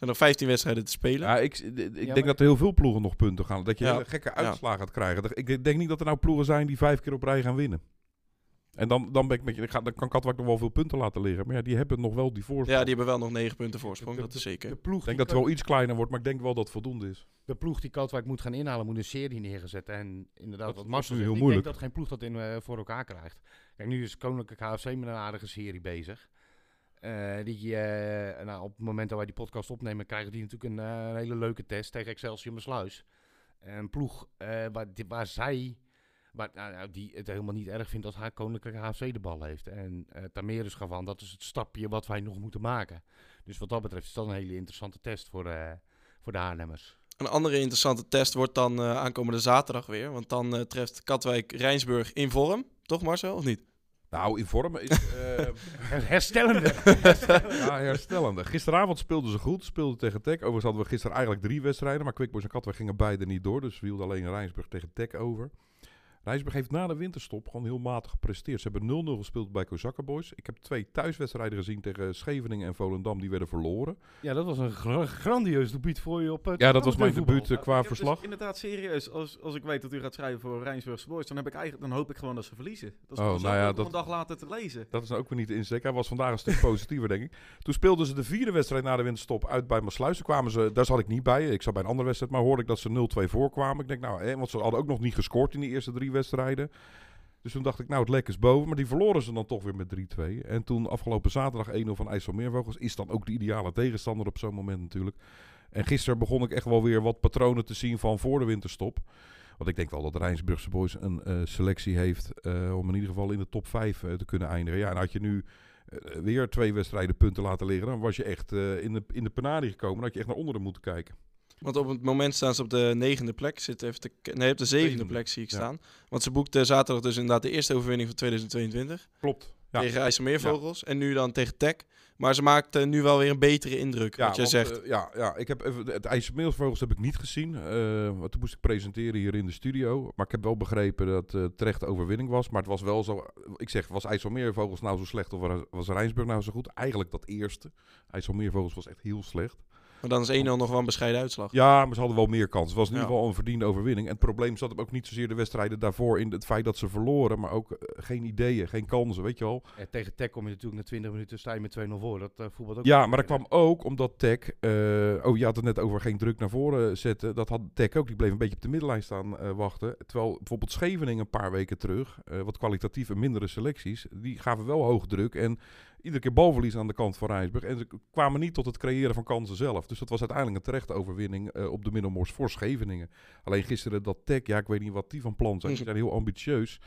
Er zijn nog 15 wedstrijden te spelen. Ja, ik, ik denk maar- dat er heel veel ploegen nog punten gaan. Dat je Ja. hele gekke uitslagen gaat krijgen. Ik denk niet dat er nou ploegen zijn die vijf keer op rij gaan winnen. En dan, dan, ben ik met je, dan ga- dan kan Katwijk nog wel veel punten laten liggen. Maar ja, die hebben nog wel die voorsprong. Ja, die hebben wel nog 9 punten voorsprong. De- Dat is zeker. de ploeg Ik denk dat het wel iets kleiner wordt, maar ik denk wel dat het voldoende is. de ploeg die Katwijk moet gaan inhalen, moet een serie neerzetten. En inderdaad, Dat- wat zegt, heel ik moeilijk. denk dat geen ploeg dat in, eh, voor elkaar krijgt. Kijk, nu is Koninklijk HFC met een aardige serie bezig. Eh, die, eh, nou, op het moment dat wij die podcast opnemen, krijgen die natuurlijk een, eh, hele leuke test tegen Excelsior Besluis. Een ploeg waar, waar zij, waar, nou, nou, die het helemaal niet erg vindt als haar Koninklijke HFC de bal heeft. En uh, Tamerus gaf aan, dat is het stapje wat wij nog moeten maken. Dus wat dat betreft is dat een hele interessante test voor, voor de Haarlemmers. Een andere interessante test wordt dan aankomende zaterdag weer. Want dan treft Katwijk Rijnsburg in vorm. Toch Marcel, of niet? Nou, in vorm is... eh, Herstellende. ja, herstellende. Gisteravond speelden ze goed. Speelden tegen Tech. Overigens hadden we gisteren eigenlijk drie wedstrijden. Maar Quickboys en Katwijk gingen beide niet door. Dus we hielden alleen Rijnsburg tegen Tech over. Rijnsburg heeft na de winterstop gewoon heel matig gepresteerd. Ze hebben 0-0 gespeeld bij Kozakken Boys. Ik heb twee thuiswedstrijden gezien tegen Scheveningen en Volendam. Die werden verloren. Ja, dat was een gra- grandieus debuut voor je op het Ja, dat was mijn debuut eh, qua dus verslag. inderdaad serieus, als, als ik weet dat u gaat schrijven voor Rijnsburgse Boys, dan, heb ik eigenlijk, dan hoop ik gewoon dat ze verliezen. Dat is Oh, nou ja, dat- een dag later te lezen. Dat is nou ook weer niet de insteek. Hij was vandaag een stuk positiever, denk ik. Toen speelden ze de vierde wedstrijd na de winterstop uit bij Maasluis. Toen kwamen ze, daar zat ik niet bij. Ik zat bij een andere wedstrijd, maar hoorde ik dat ze 0-2 voorkwamen. Ik denk, nou, hè, want ze hadden ook nog niet gescoord in die eerste drie wedstrijden. Dus toen dacht ik, nou, het lek is boven. Maar die verloren ze dan toch weer met 3-2. En toen afgelopen zaterdag 1-0 van IJsselmeervogels. Is dan ook de ideale tegenstander op zo'n moment natuurlijk. En gisteren begon ik echt wel weer wat patronen te zien van voor de winterstop. Want ik denk wel dat Rijnsburgse Boys een eh, selectie heeft eh, om in ieder geval in de top 5 te kunnen eindigen. Ja, en had je nu eh, weer twee wedstrijden punten laten liggen, dan was je echt eh, in de, in de penarie gekomen. Dan had je echt naar onderen moeten kijken. Want op het moment staan ze op de negende plek. Zit even te, nee, op de zevende plek zie ik ja. staan. Want ze boekte zaterdag dus inderdaad de eerste overwinning van 2022. Klopt. Ja. Tegen IJsselmeervogels. En nu dan tegen Tech. Maar ze maakte nu wel weer een betere indruk, wat jij want, zegt. eh, ja, ja, ik heb even, het IJsselmeervogels heb ik niet gezien. want toen moest ik presenteren hier in de studio. Maar ik heb wel begrepen dat het terecht overwinning was. Maar het was wel zo. Ik zeg, was IJsselmeervogels nou zo slecht of was- was Rijnsburg nou zo goed? Eigenlijk dat eerste. IJsselmeervogels was echt heel slecht. Maar dan is 1-0 nog wel een bescheiden uitslag. Ja, maar ze hadden wel meer kans. Het was in Ja. ieder geval een verdiende overwinning. En het probleem zat hem ook niet zozeer de wedstrijden daarvoor in het feit dat ze verloren. Maar ook eh, geen ideeën, geen kansen, weet je wel. Ja, tegen Tech kom je natuurlijk na 20 minuten sta je met 2-0 voor. Dat uh, voetbal ook. Ja, maar dat kwam ook omdat Tech... eh, oh, je had het net over geen druk naar voren zetten. Dat had Tech ook. Die bleef een beetje op de middenlijn staan eh, wachten. Terwijl bijvoorbeeld Scheveningen een paar weken terug... eh, wat kwalitatief en mindere selecties... die gaven wel hoog druk. En iedere keer balverlies aan de kant van Rijnsburg. En ze kwamen niet tot het creëren van kansen zelf. Dus dat was uiteindelijk een terechte overwinning eh, op de Middelmoors voor Scheveningen. Alleen gisteren dat Tech... Ja, ik weet niet wat die van plan zijn. Ze zijn heel ambitieus.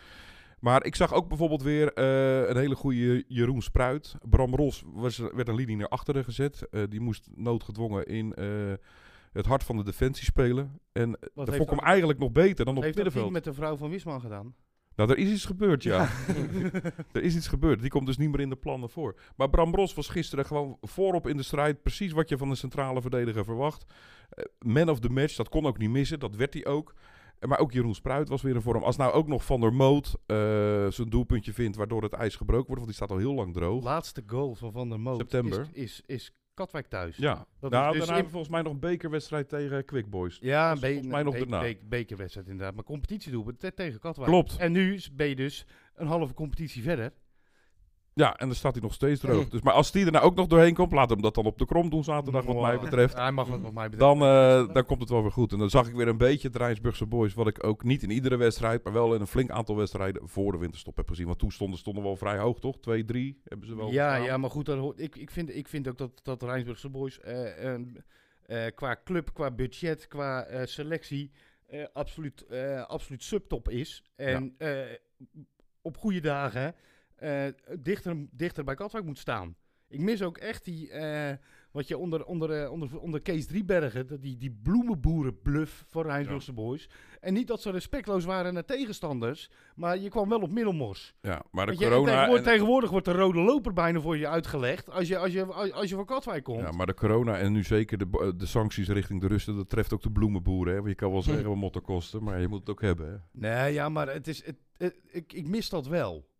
Maar ik zag ook bijvoorbeeld weer eh, een hele goede Jeroen Spruit. Bram Ros was, werd een linie naar achteren gezet. Eh, die moest noodgedwongen in eh, het hart van de defensie spelen. En dat vond ik hem eigenlijk nog beter dan op het heeft dat middenveld. niet met de vrouw van Wisman gedaan? Nou, er is iets gebeurd, ja. er is iets gebeurd. Die komt dus niet meer in de plannen voor. Maar Bram Ros was gisteren gewoon voorop in de strijd. Precies wat je van een centrale verdediger verwacht. Eh, man of the match, dat kon ook niet missen. Dat werd hij ook. Eh, Maar ook Jeroen Spruit was weer in vorm. Als nou ook nog Van der Moot eh, zijn doelpuntje vindt... waardoor het ijs gebroken wordt, want die staat al heel lang droog. Laatste goal van Van der Moot September. Is, is, is Katwijk thuis. Ja, Dat nou, is dus daarna in- we volgens mij nog een bekerwedstrijd tegen Quick Boys. Ja, een be mij nog be- bekerwedstrijd inderdaad. Maar competitiedoelpunt te- tegen Katwijk. Klopt. En nu ben je dus een halve competitie verder. Ja, en dan staat hij nog steeds droog. Dus, maar als die er nou ook nog doorheen komt, laat hem dat dan op de krom doen zaterdag, wat mij betreft. Ja, hij mag wat wat mij betreft. Dan, eh, dan komt het wel weer goed. En dan zag ik weer een beetje het Rijnsburgse boys, wat ik ook niet in iedere wedstrijd, maar wel in een flink aantal wedstrijden voor de winterstop heb gezien. Want toen stonden stonden wel vrij hoog, toch? 2, 3 hebben ze wel. ja, ja, maar goed, dat ik, ik, vind, ik vind ook dat, dat de Rijnsburgse Boys eh, eh, qua club, qua budget, qua eh, selectie eh, absoluut, eh, absoluut subtop is. En eh, op goede dagen eh, dichter, dichter bij Katwijk moet staan. Ik mis ook echt die, eh, wat je onder, onder, eh, onder, onder Kees Driebergen, die, die bloemenboerenbluff voor Rijnsburgse Boys. En niet dat ze respectloos waren naar tegenstanders, maar je kwam wel op middelmors. Ja, maar de je, corona. tegenwoordig, en- tegenwoordig wordt de rode loper bijna voor je uitgelegd als je, als je, als, als je van Katwijk komt. Ja, maar de corona en nu zeker de, de sancties richting de Russen, dat treft ook de bloemenboeren. Hè? Want je kan wel zeggen wat motten kosten, maar je moet het ook hebben. Hè? Nee, ja, maar het is, het, het- ik, ik mis dat wel.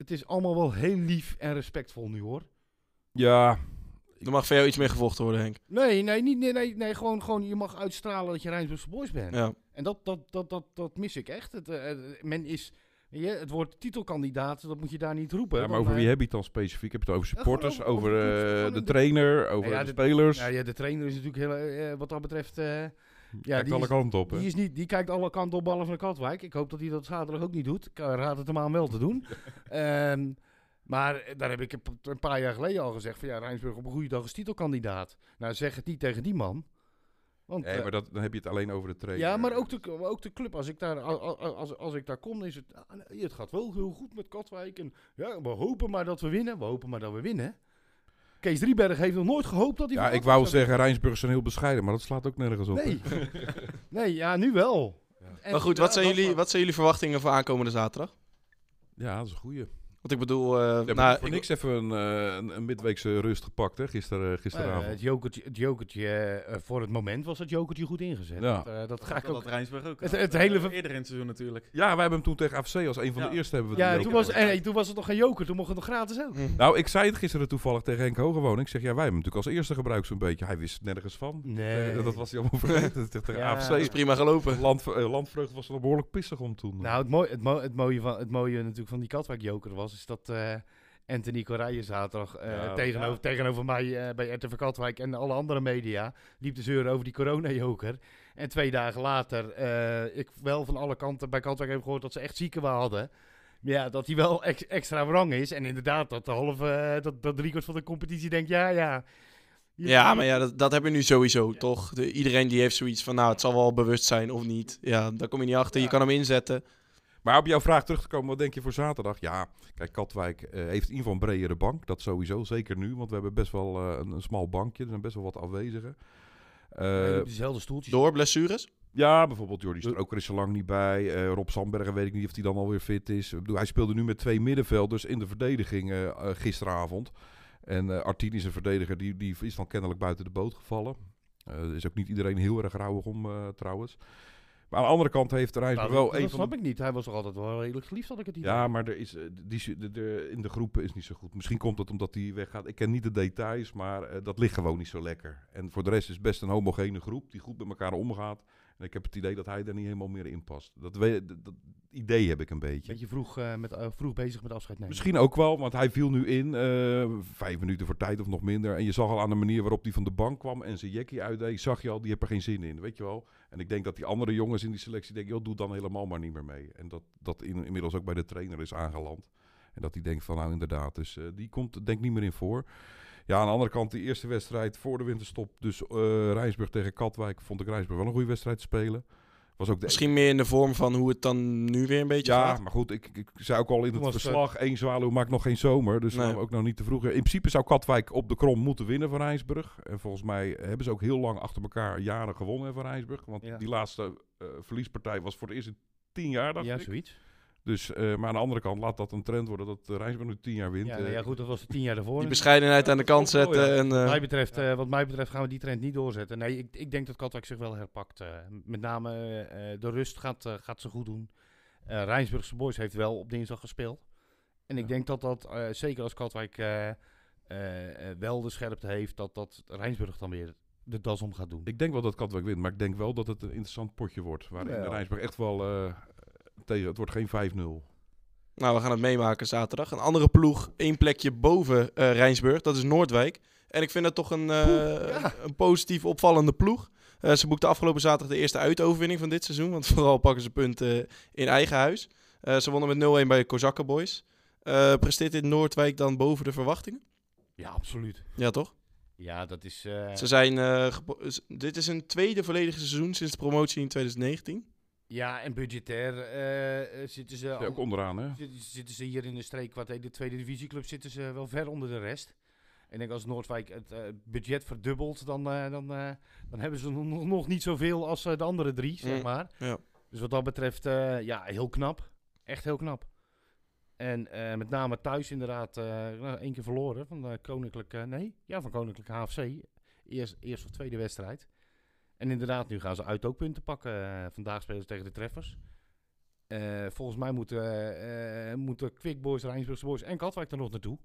Het is allemaal wel heel lief en respectvol nu hoor. Ja, Er mag voor jou iets meer gevochten worden, Henk. Nee, nee, niet, nee, nee, nee gewoon, gewoon je mag uitstralen dat je Rijnsburgse Boys bent. Ja. En dat, dat, dat, dat, dat mis ik echt. Het, eh, eh, men is, je, het woord titelkandidaat, dat moet je daar niet roepen. ja, maar over wie heb je het dan specifiek? Heb je het over supporters, over- over, over eh, de- trainer, over Ja, de, de- spelers? Ja, de trainer is natuurlijk heel, wat dat betreft... eh, ja, Kijkt die alle kanten op. Hè? Die, is niet, die kijkt alle kanten op ballen van Katwijk. Ik hoop dat hij dat zaterdag ook niet doet. Ik eh, raad het hem aan wel te doen. Ehm, maar daar heb ik een paar jaar geleden al gezegd van ja, Rijnsburg op een goede dag is titelkandidaat. Nou, zeg het niet tegen die man. Want, Nee, eh, maar dat, dan heb je het alleen over de trainer. ja, maar ook de, ook de club. Als ik daar, als, als ik daar kom, is het. ah, het gaat wel heel goed met Katwijk. En ja, we hopen maar dat we winnen. We hopen maar dat we winnen. Kees Drieberg heeft nog nooit gehoopt dat hij. Ja, ik wou zeggen, Rijnsburg zijn heel bescheiden, maar dat slaat ook nergens op. Nee. nee, ja, nu wel. En Maar goed, ja, wat zijn, jullie, wa- wat zijn jullie verwachtingen voor aankomende zaterdag? Ja, dat is een goeie. Want ik bedoel, eh, We hebben nou, voor ik- niks even een, eh, een, een midweekse rust gepakt, hè, gister, Eh, gisteravond. het jokertje, het jokertje eh, voor het moment was het jokertje goed ingezet. Ja. Dat, eh, dat ga ik Dat ook. had Rijnsburg ook. Het- hele ver- Eerder in het seizoen natuurlijk. ja, wij hebben hem toen tegen AFC als een van Ja. de eerste hebben we Ja, toen was, en, toen was het nog geen joker, toen mocht het nog gratis ook. Hm. Nou, ik zei het gisteren toevallig tegen Henk Hogewoon. Ik zeg, ja, wij hebben hem natuurlijk als eerste gebruikt zo'n beetje. Hij wist er nergens van. Nee. Dat was hij allemaal vergeten. tegen Ja. AFC. dat is prima gelopen. Land, Landvreugd was er behoorlijk pissig om toen. Nou, het, mooie, het, mo- het, mooie van, het mooie natuurlijk van die Katwijk joker was, is dat eh, Anthony Corrijen zaterdag eh, Ja, tegenover, ja. tegenover mij eh, bij RTV Katwijk en alle andere media liep te zeuren over die corona-joker. En twee dagen later, ik wel van alle kanten bij Katwijk heb gehoord dat ze echt zieken hadden. Ja, dat hij wel ex- extra wrang is. En inderdaad, dat de halve, dat, dat driekwart van de competitie denkt, ja, ja. Ja, maar ja, dat, dat heb je nu sowieso, toch? De, iedereen die heeft zoiets van, nou, het zal wel bewust zijn of niet. Ja, daar kom je niet achter. Je kan hem inzetten. Maar op jouw vraag terug te komen, wat denk je voor zaterdag? Ja, kijk, Katwijk eh, heeft in ieder geval een bredere bank. Dat sowieso, zeker nu. Want we hebben best wel eh, een, een smal bankje. Er zijn best wel wat afwezigen. Eh, op dezelfde stoeltjes. Door blessures? ja, bijvoorbeeld Jordi Stroker is er lang niet bij. Eh, Rob Sandbergen weet ik niet of hij dan alweer fit is. Ik bedoel, hij speelde nu met twee middenvelders in de verdediging gisteravond. En eh Artini is een verdediger, die, die is dan kennelijk buiten de boot gevallen. Is ook niet iedereen heel erg rauwig om eh, trouwens. Maar aan de andere kant heeft Rijnsburg Nou, wel dat een dat van snap ik niet. Hij was toch altijd wel redelijk geliefd, had ik het idee. Ja, maar er is, eh, die, de, de, in de groepen is niet zo goed. Misschien komt het omdat hij weggaat. Ik ken niet de details, maar eh, dat ligt gewoon niet zo lekker. En voor de rest is het best een homogene groep die goed met elkaar omgaat. En ik heb het idee dat hij daar niet helemaal meer in past. Dat, we- dat, dat idee heb ik een beetje. Beetje vroeg, eh, met, eh, vroeg bezig met afscheid nemen. Misschien ook wel, want hij viel nu in, eh, vijf minuten voor tijd of nog minder. En je zag al aan de manier waarop hij van de bank kwam en zijn jackie uitdeed, zag je al, die heeft er geen zin in, weet je wel. En ik denk dat die andere jongens in die selectie denken, joh, doe dan helemaal maar niet meer mee. En dat dat in, inmiddels ook bij de trainer is aangeland. En dat hij denkt van, nou inderdaad, dus die komt denk ik niet meer in voor. Ja, aan de andere kant, die eerste wedstrijd voor de winterstop, dus eh Rijnsburg tegen Katwijk, vond ik Rijnsburg wel een goede wedstrijd te spelen. Was ook de Misschien meer in de vorm van hoe het dan nu weer een beetje ja, gaat. maar goed, ik, ik zei ook al in het verslag, één zwaluw maakt nog geen zomer. Dus Nee. ook nog niet te vroeg. In principe zou Katwijk op de krom moeten winnen van Rijnsburg. En volgens mij hebben ze ook heel lang achter elkaar jaren gewonnen van Rijnsburg. Want Ja. die laatste eh, verliespartij was voor het eerst in tien jaar, dacht Ja, ik. zoiets. Dus, eh, maar aan de andere kant laat dat een trend worden dat Rijnsburg nu tien jaar wint. Ja, Eh, ja, goed, dat was de tien jaar daarvoor. Die bescheidenheid aan de kant wel, zetten. ja. En, Wat eh, mij, betreft, eh, wat mij betreft gaan we die trend niet doorzetten. Nee, ik, ik denk dat Katwijk zich wel herpakt. eh. met name de rust gaat, gaat ze goed doen. Eh Rijnsburgse Boys heeft wel op dinsdag gespeeld. En ik Ja. denk dat dat, eh, zeker als Katwijk eh, eh, eh, wel de scherpte heeft dat, dat Rijnsburg dan weer de das om gaat doen. Ik denk wel dat Katwijk wint, maar ik denk wel dat het een interessant potje wordt. Waarin Ja. de Rijnsburg echt wel eh, tegen... Het wordt geen 5-0. Nou, we gaan het meemaken zaterdag. Een andere ploeg, één plekje boven eh Rijnsburg, dat is Noordwijk. En ik vind dat toch een, eh, ja. een positief opvallende ploeg. Eh, ze boekten afgelopen zaterdag de eerste uitoverwinning van dit seizoen. Want vooral pakken ze punten in eigen huis. Eh, ze wonnen met 0-1 bij Kozakken Boys. Eh, presteert dit Noordwijk dan boven de verwachtingen? Ja, absoluut. Ja, toch? Ja, dat is... eh, Ze zijn, eh, dit is een tweede volledige seizoen sinds de promotie in 2019. Ja, en budgetair eh, eh, zitten ze... Al- ook onderaan, hè? Zitten, zitten ze hier in de streek, wat heet de tweede divisieclub, zitten ze wel ver onder de rest. En ik denk als Noordwijk het eh, budget verdubbelt, dan, eh, dan, eh, dan hebben ze nog, nog niet zoveel als de andere drie, zeg Mm, maar. ja. Dus wat dat betreft, eh, ja, heel knap. Echt heel knap. En eh, met name thuis inderdaad eh, nou, één keer verloren van de Koninklijke, eh, nee, ja, van Koninklijke HFC. Eerst, eerst of tweede wedstrijd. En inderdaad, nu gaan ze uit ook punten pakken. Eh, vandaag spelen ze tegen de Treffers. Eh, volgens mij moeten, eh, eh, moeten Quick Boys, Rijnsburgse Boys en Katwijk er nog naartoe.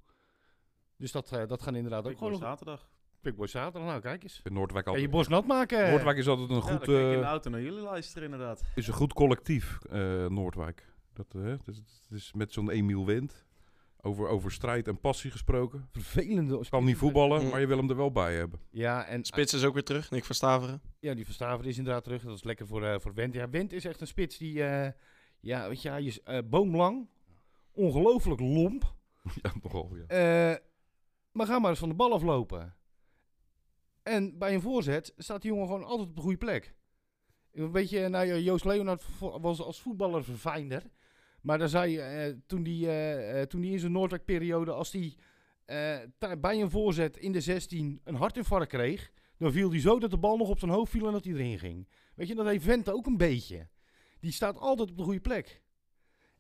Dus dat, eh, dat gaan inderdaad ook gewoon zaterdag. Quick Boys zaterdag, nou kijk eens. In Noordwijk, Kan altijd, je bos nat maken? Noordwijk is altijd een Ja, goed, ik in de auto naar jullie luisteren inderdaad. is een goed collectief, eh, Noordwijk. Dat, het, is, het is met zo'n Emiel Wind. Over, over strijd en passie gesproken. Vervelende... Kan niet voetballen, Mm. maar je wil hem er wel bij hebben. Ja, en Spits is ook weer terug, Nick van Staveren. Ja, die Verstaver is inderdaad terug. Dat is lekker voor, eh voor Wendt. Ja, Wendt is echt een spits die, eh, ja, weet je, hij is eh, boomlang, ongelooflijk lomp. ja, nogal, ja. Eh, maar ga maar eens van de bal aflopen. En bij een voorzet staat die jongen gewoon altijd op de goede plek. Een beetje, nou ja, Joost Leonard vo- was als voetballer verfijnder. Maar dan zei je, eh, toen die, eh, eh, toen die in zijn Noordwijk-periode, als die bij een voorzet in de 16 een hartinfarct kreeg, dan viel hij zo dat de bal nog op zijn hoofd viel en dat hij erin ging. Weet je, dat heeft Vente ook een beetje. Die staat altijd op de goede plek.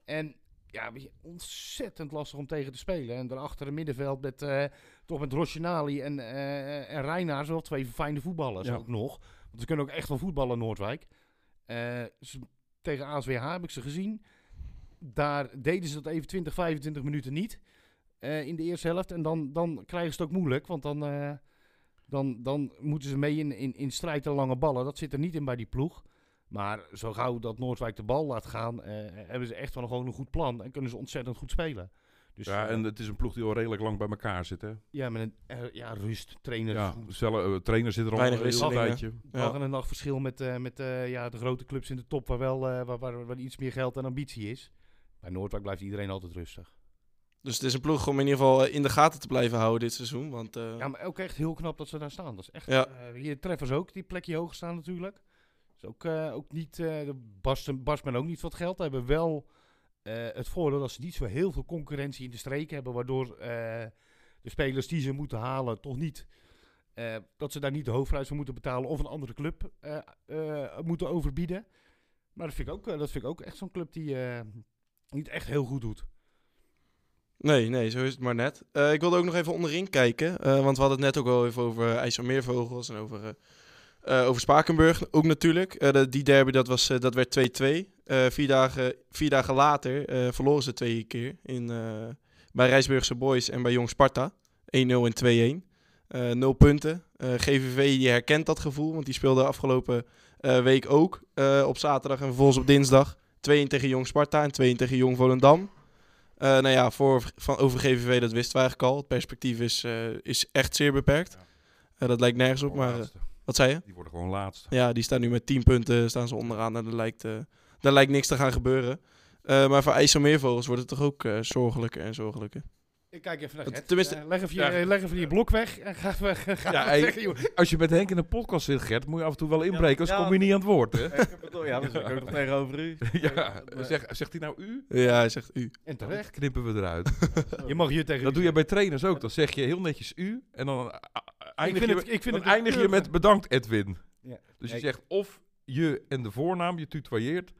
En ja, weet je, ontzettend lastig om tegen te spelen. En daarachter een middenveld met, eh, toch met Rosjenali en, eh en Reinaars, wel twee fijne voetballers Ja. ook nog. Want ze kunnen ook echt wel voetballen, Noordwijk. Ze- tegen ASWH heb ik ze gezien. Daar deden ze dat even 20, 25 minuten niet. eh, in de eerste helft. En dan, dan krijgen ze het ook moeilijk. Want dan, eh, dan, dan moeten ze mee in, in, in strijd en lange ballen. Dat zit er niet in bij die ploeg. Maar zo gauw dat Noordwijk de bal laat gaan, eh, hebben ze echt wel gewoon een goed plan. En kunnen ze ontzettend goed spelen. Dus, ja, en het is een ploeg die al redelijk lang bij elkaar zit, hè. ja, met een ja, rust, trainer. Ja, zelf, trainer zit er al Weinig een heel tijdje. Dag Ja. en een nacht verschil met, eh, met eh, ja, de grote clubs in de top waar wel eh, waar, waar, waar iets meer geld en ambitie is. Bij Noordwijk blijft iedereen altijd rustig. Dus het is een ploeg om in ieder geval eh, in de gaten te blijven houden dit seizoen. Want eh, Ja, maar ook echt heel knap dat ze daar staan. Dat is echt, Ja. eh, hier treffers ook, die plekje hoog staan natuurlijk. Is ook, eh, ook niet, eh de barst, barst men ook niet wat geld. Hebben wel eh, het voordeel dat ze niet zo heel veel concurrentie in de streken hebben. Waardoor eh, de spelers die ze moeten halen toch niet... eh, dat ze daar niet de hoofdprijs voor moeten betalen of een andere club eh, eh, moeten overbieden. Maar dat vind ik ook, dat vind ik ook echt zo'n club die eh, niet echt heel goed doet. nee, nee, zo is het maar net. Eh, ik wilde ook nog even onderin kijken. eh, want we hadden het net ook wel even over IJsselmeervogels en over, eh, eh, over Spakenburg ook natuurlijk. Eh, de- die derby dat was, eh, dat werd 2-2. Eh, vier, dagen, vier dagen later eh, verloren ze twee keer in, eh, bij Rijsburgse Boys en bij Jong Sparta. 1-0 en 2-1. Eh, nul punten. Eh, GVV die herkent dat gevoel, want die speelde afgelopen eh, week ook eh, op zaterdag en vervolgens op dinsdag 2-1 tegen Jong Sparta en 2-1 tegen Jong Volendam. Eh, nou ja, voor, van, over GVV dat wisten we eigenlijk al. Het perspectief is, eh, is echt zeer beperkt. Eh, dat lijkt nergens op, maar wat zei je? Die worden gewoon laatst. Ja, die staan nu met 10 punten staan ze onderaan en er lijkt, daar lijkt niks te gaan gebeuren. Maar voor IJsselmeervogels wordt het toch ook zorgelijker en zorgelijker. Ik kijk even naar Het- Gert. tenminste- Eh, leg, even je, Ja. eh, leg even je blok weg en ga weg. Ga Ja, weg, hey, joh. Als je met Henk in een podcast zit, Gert, moet je af en toe wel inbreken, anders ja, kom je niet aan het woord, hè? Ik heb het al- ja, dat is ook nog tegenover u. ja, zeg, zegt hij nou u? Ja, hij zegt u. En terecht. Knippen we eruit. Je mag hier tegen Dat u doe je bij trainers ook. Dan zeg je heel netjes u en dan eindig, vind je, het- ik vind dan het eindig je met bedankt Edwin. Ja. Dus je Ik- zegt of je en de voornaam, je tutoyeert,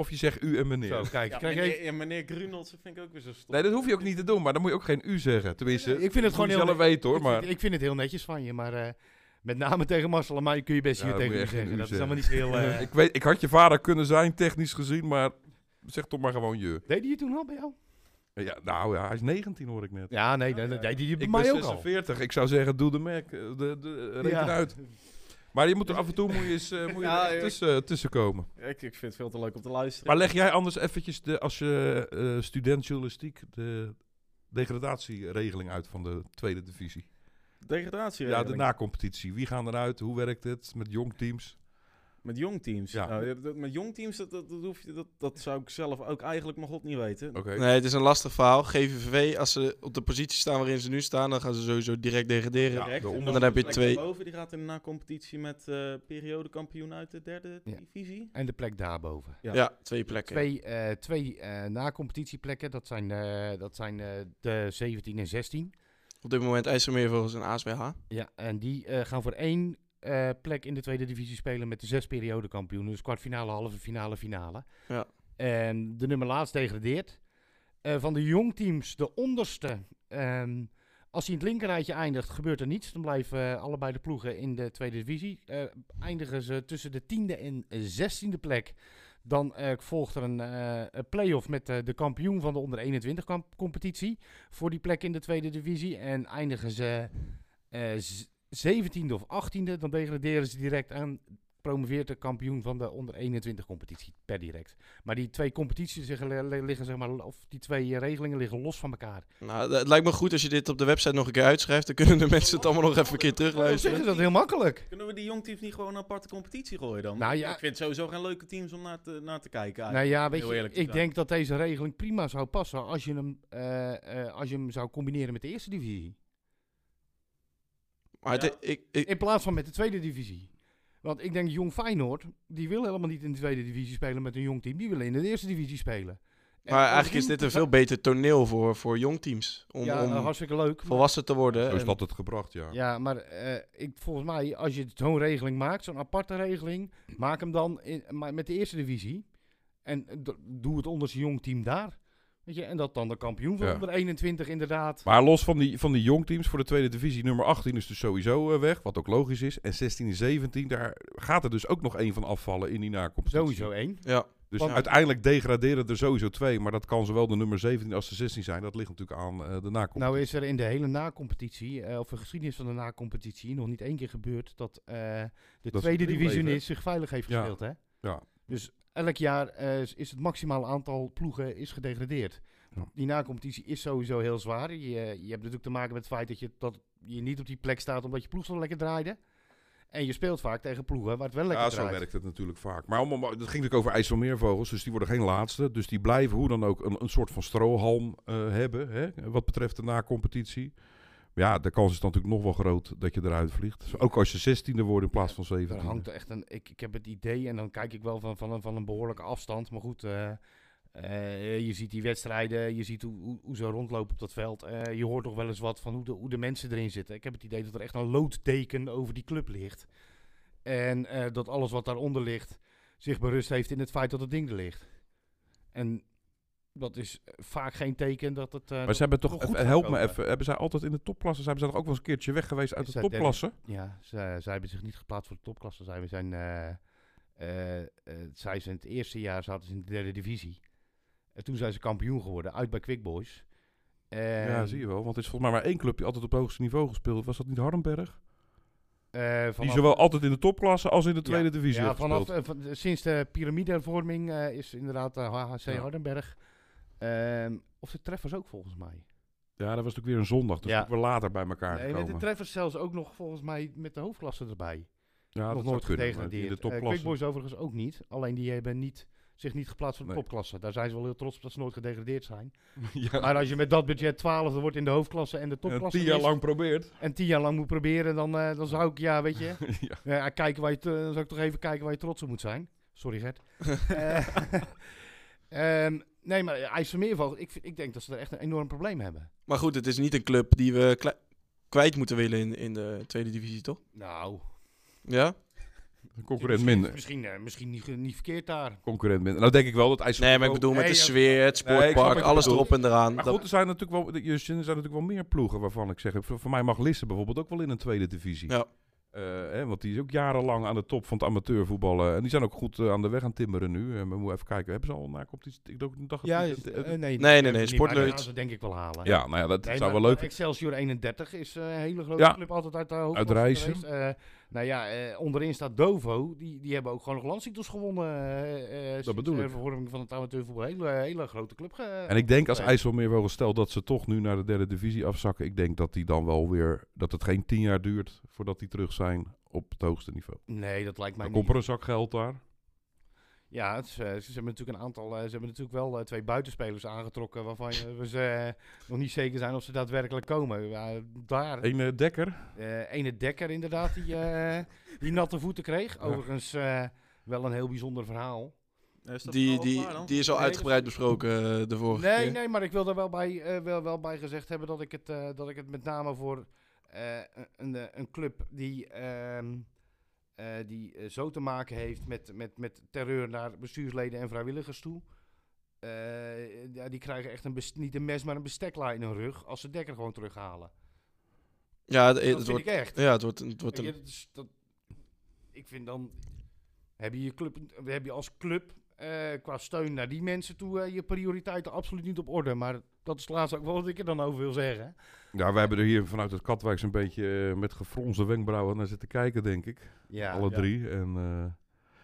of je zegt u en meneer. Zo, kijk. Ja, krijg meneer, even- ja, meneer Grunolds vind ik ook weer zo stom. Nee, dat hoef je ook niet te doen, maar dan moet je ook geen u zeggen. Tenminste, ik vind het gewoon heel je zelf weten hoor, ik, maar... vind, ik vind het heel netjes van je, maar eh, met name tegen Marcel en mij kun je best Ja, hier tegen u je zeggen. u Dat is allemaal niet heel... eh, ik, weet, ik had je vader kunnen zijn, technisch gezien, maar zeg toch maar gewoon je. Deed hij het toen al bij jou? Ja, nou ja, hij is 19 hoor ik net. Ja, nee, nee, nee, die, die bij Ik mij ben ook al. 46. Ik zou zeggen, doe de merk. eh, De, de, reken Ja. uit. Maar je moet er af en toe moet je eens, eh, moet je Ja, er echt ik- tussen, tussenkomen. Ik, ik vind het veel te leuk om te luisteren. Maar leg jij anders eventjes, de, als je eh, student journalistiek, de degradatieregeling uit van de tweede divisie? Degradatie. Ja, de nacompetitie. Wie gaan eruit? Hoe werkt het met jong teams? Met jong teams. Ja. Nou, dat- met jong teams, dat, dat, dat, hoef je, dat, dat zou ik zelf ook eigenlijk nog God niet weten. Oké. Nee, het is een lastig verhaal. GVV, als ze op de positie staan waarin ze nu staan, dan gaan ze sowieso direct degraderen. Ja, Direct. de En dan heb je plek twee- daarboven, die gaat in de na-competitie met eh periodekampioen uit de derde Ja. divisie. En de plek daarboven. Ja. Ja, twee plekken. Twee, eh twee eh na-competitieplekken, dat zijn, eh, dat zijn eh, de 17 en 16. Op dit moment IJsselmeervogels en ASWH. Ja, en die eh, gaan voor één eh, plek in de tweede divisie spelen met de zes periodekampioenen. Dus kwartfinale, halve finale, finale. Ja. En de nummer laatst degradeert. Eh, van de jongteams, de onderste. ehm, als hij in het linkerrijtje eindigt, gebeurt er niets. Dan blijven eh, allebei de ploegen in de tweede divisie. Eindigen ze tussen de tiende en zestiende plek. Dan volgt er een, play-off met de kampioen van de onder 21 kamp- competitie. Voor die plek in de tweede divisie. En eindigen ze 17e of 18e, dan degraderen ze direct aan. Promoveert de kampioen van de onder 21 competitie per direct. Maar die twee competities liggen, li- liggen zeg maar, of die twee eh, regelingen liggen los van elkaar. Nou, het lijkt me goed als je dit op de website nog een keer uitschrijft. Dan kunnen de mensen het allemaal nog even een keer terugluisteren. is dat heel makkelijk. Kunnen we die jongteams niet gewoon een aparte competitie gooien dan? Nou ja. Ik vind sowieso geen leuke teams om naar te, naar te kijken. Nou eigenlijk, ja, om weet heel je, ik zijn. denk dat deze regeling prima zou passen als je hem, eh, eh, als je hem zou combineren met de eerste divisie. Maar het- ik, ik, In plaats van met de tweede divisie. Want ik denk Jong Feyenoord, die wil helemaal niet in de tweede divisie spelen met een jong team. Die willen in de eerste divisie spelen. En maar eigenlijk is dit een veel beter toneel voor, voor jongteams. Om, ja, nou, om hartstikke leuk. maar- volwassen te worden. Zo is dat het gebracht, ja. Ja, maar eh, ik, volgens mij, als je zo'n regeling maakt, zo'n aparte regeling, maak hem dan in, maar met de eerste divisie. En eh, doe het onder zijn jong team daar. Weet je, en dat dan de kampioen van Ja. onder 21 inderdaad. Maar los van die, van die jongteams voor de tweede divisie, nummer 18 is dus sowieso eh, weg, wat ook logisch is. En 16 en 17, daar gaat er dus ook nog één van afvallen in die nacompetitie. Sowieso één. ja. Dus Want- uiteindelijk degraderen er sowieso twee, maar dat kan zowel de nummer 17 als de 16 zijn. Dat ligt natuurlijk aan eh, de nacompetitie. Nou is er in de hele nacompetitie, eh of de geschiedenis van de nacompetitie, nog niet één keer gebeurd dat de tweede divisionist zich veilig heeft Ja. gespeeld. Hè? Ja. Dus elk jaar eh, is- het maximale aantal ploegen is gedegradeerd. Ja. Die nacompetitie is sowieso heel zwaar. Je, je hebt natuurlijk te maken met het feit dat je, dat je niet op die plek staat omdat je ploeg zo lekker draaide. En je speelt vaak tegen ploegen waar het wel lekker Ja, zo draait. werkt het natuurlijk vaak. Maar om, om- het ging natuurlijk over IJsselmeervogels, dus die worden geen laatste. Dus die blijven hoe dan ook een, een soort van strohalm eh, hebben, hè, wat betreft de nacompetitie. Maar ja, de kans is dan natuurlijk nog wel groot dat je eruit vliegt. Dus ook als je 16e wordt in plaats van Er 17e. hangt er echt een. Ik, ik heb het idee, en dan kijk ik wel van, van, een, van een behoorlijke afstand. Maar goed, eh, eh, je ziet die wedstrijden, je ziet hoe, hoe, hoe ze rondlopen op dat veld. Eh, je hoort toch wel eens wat van hoe de, hoe de mensen erin zitten. Ik heb het idee dat er echt een loodteken over die club ligt. En dat alles wat daaronder ligt zich berust heeft in het feit dat het ding er ligt. En dat is eh, vaak geen teken dat het. eh, Maar dat ze hebben toch, goed even- gaat help me even, hebben zij altijd in de topklasse, zijn ze toch ook wel eens een keertje weg geweest uit de dat derde? topklasse? Ja, zij, zij hebben zich niet geplaatst voor de topklasse. Zij zijn, eh, eh, eh, zij zijn het eerste jaar zaten ze in de derde divisie. En toen zijn ze kampioen geworden, uit bij Quick Boys. En, Ja, zie je wel. Want het is volgens mij maar één club die altijd op het hoogste niveau gespeeld. Was dat niet Hardenberg? Die zowel altijd in de topklasse als in de Ja, tweede divisie ja, vanaf, van, sinds de piramidevorming is inderdaad Ja. Hardenberg. Ehm, of de treffers ook volgens mij. Ja, dat was natuurlijk weer een zondag. Dus Ja. weer later bij elkaar Nee, met de gekomen. treffers zelfs ook nog volgens mij met de hoofdklasse erbij. Ja, nog dat nooit gedegradeerd. de Eh, Quick topklasse. Boys overigens ook niet. Alleen die hebben niet, zich niet geplaatst voor de Nee. topklasse. Daar zijn ze wel heel trots op dat ze nooit gedegradeerd zijn. ja. Maar als je met dat budget 12 wordt in de hoofdklasse en de En topklasse tien jaar lang probeert. en tien jaar lang moet proberen, dan, eh, dan zou ik, ja, weet je, ja. ja, kijken waar je, dan zou ik toch even kijken waar je trots op moet zijn. Sorry, Gert. Eh, ehm, nee, maar IJsselmeervogel, ik, ik denk dat ze er echt een enorm probleem hebben. Maar goed, het is niet een club die we kwijt moeten willen in, in de tweede divisie, toch? Nou, Ja? Een concurrent misschien, minder. Misschien, eh, misschien niet, niet verkeerd daar. Concurrent minder. Nou denk ik wel dat IJssel... Nee, maar ik bedoel met Nee, de sfeer, het sportpark, alles erop en eraan. Maar goed, er zijn natuurlijk wel, er zijn natuurlijk wel meer ploegen waarvan ik zeg, voor, voor mij mag Lisse bijvoorbeeld ook wel in een tweede divisie. Ja. Eh, hè, want die is ook jarenlang aan de top van het amateurvoetballen. En die zijn ook goed eh, aan de weg aan timmeren nu. En we moeten even kijken, hebben ze al na competitie? Ik dacht, dacht Ja, het- eh, nee, nee, nee, nee, niet, Sportleut. ze denk ik wel halen. ja, nou ja, dat Nee, zou maar- wel leuk Excelsior 31 is eh, een hele grote Ja. club, altijd uit de hoofdklasse Uit Rijssen. Eh, nou ja, eh, onderin staat Dovo. Die, die hebben ook gewoon nog landstitels gewonnen. eh, eh, sinds bedoel de ik. vervorming van het amateurvoetbal. Hele, hele grote club. En ik denk als Nee. IJsselmeervogel, stel dat ze toch nu naar de derde divisie afzakken. Ik denk dat die dan wel weer, dat het geen tien jaar duurt voordat die terug zijn op het hoogste niveau. Nee, dat lijkt mij Dan niet. komt er een zak geld daar. Ja, is, eh, ze hebben natuurlijk een aantal. eh, ze hebben natuurlijk wel eh, twee buitenspelers aangetrokken. waarvan we ze, nog niet zeker zijn of ze daadwerkelijk komen. Ja, daar. Een eh, dekker. eh ene Dekker, inderdaad, die, eh, die natte voeten kreeg. Overigens eh, wel een heel bijzonder verhaal. Is dat Die, die, waar die is al Nee, uitgebreid besproken de vorige Nee, keer. nee, maar ik wil er wel bij, eh, wel, wel bij gezegd hebben dat ik het, eh, dat ik het met name voor eh, een, een, een club die, ehm, eh, die eh, zo te maken heeft met, met, met terreur naar bestuursleden en vrijwilligers toe. eh, ja, die krijgen echt een niet een mes, maar een besteklaai in hun rug als ze Dekker gewoon terughalen. Ja, het, dat het vind wordt, ik echt. ja, het wordt, het wordt dat is- dat, ik vind dan, heb je, je club, heb je als club qua steun naar die mensen toe je prioriteiten absoluut niet op orde. Maar dat is het laatste ook wel wat ik er dan over wil zeggen. Ja, we hebben er hier vanuit het Katwijk een beetje eh, met gefronste wenkbrauwen naar zitten kijken, denk ik. Ja, Alle ja. drie. En eh,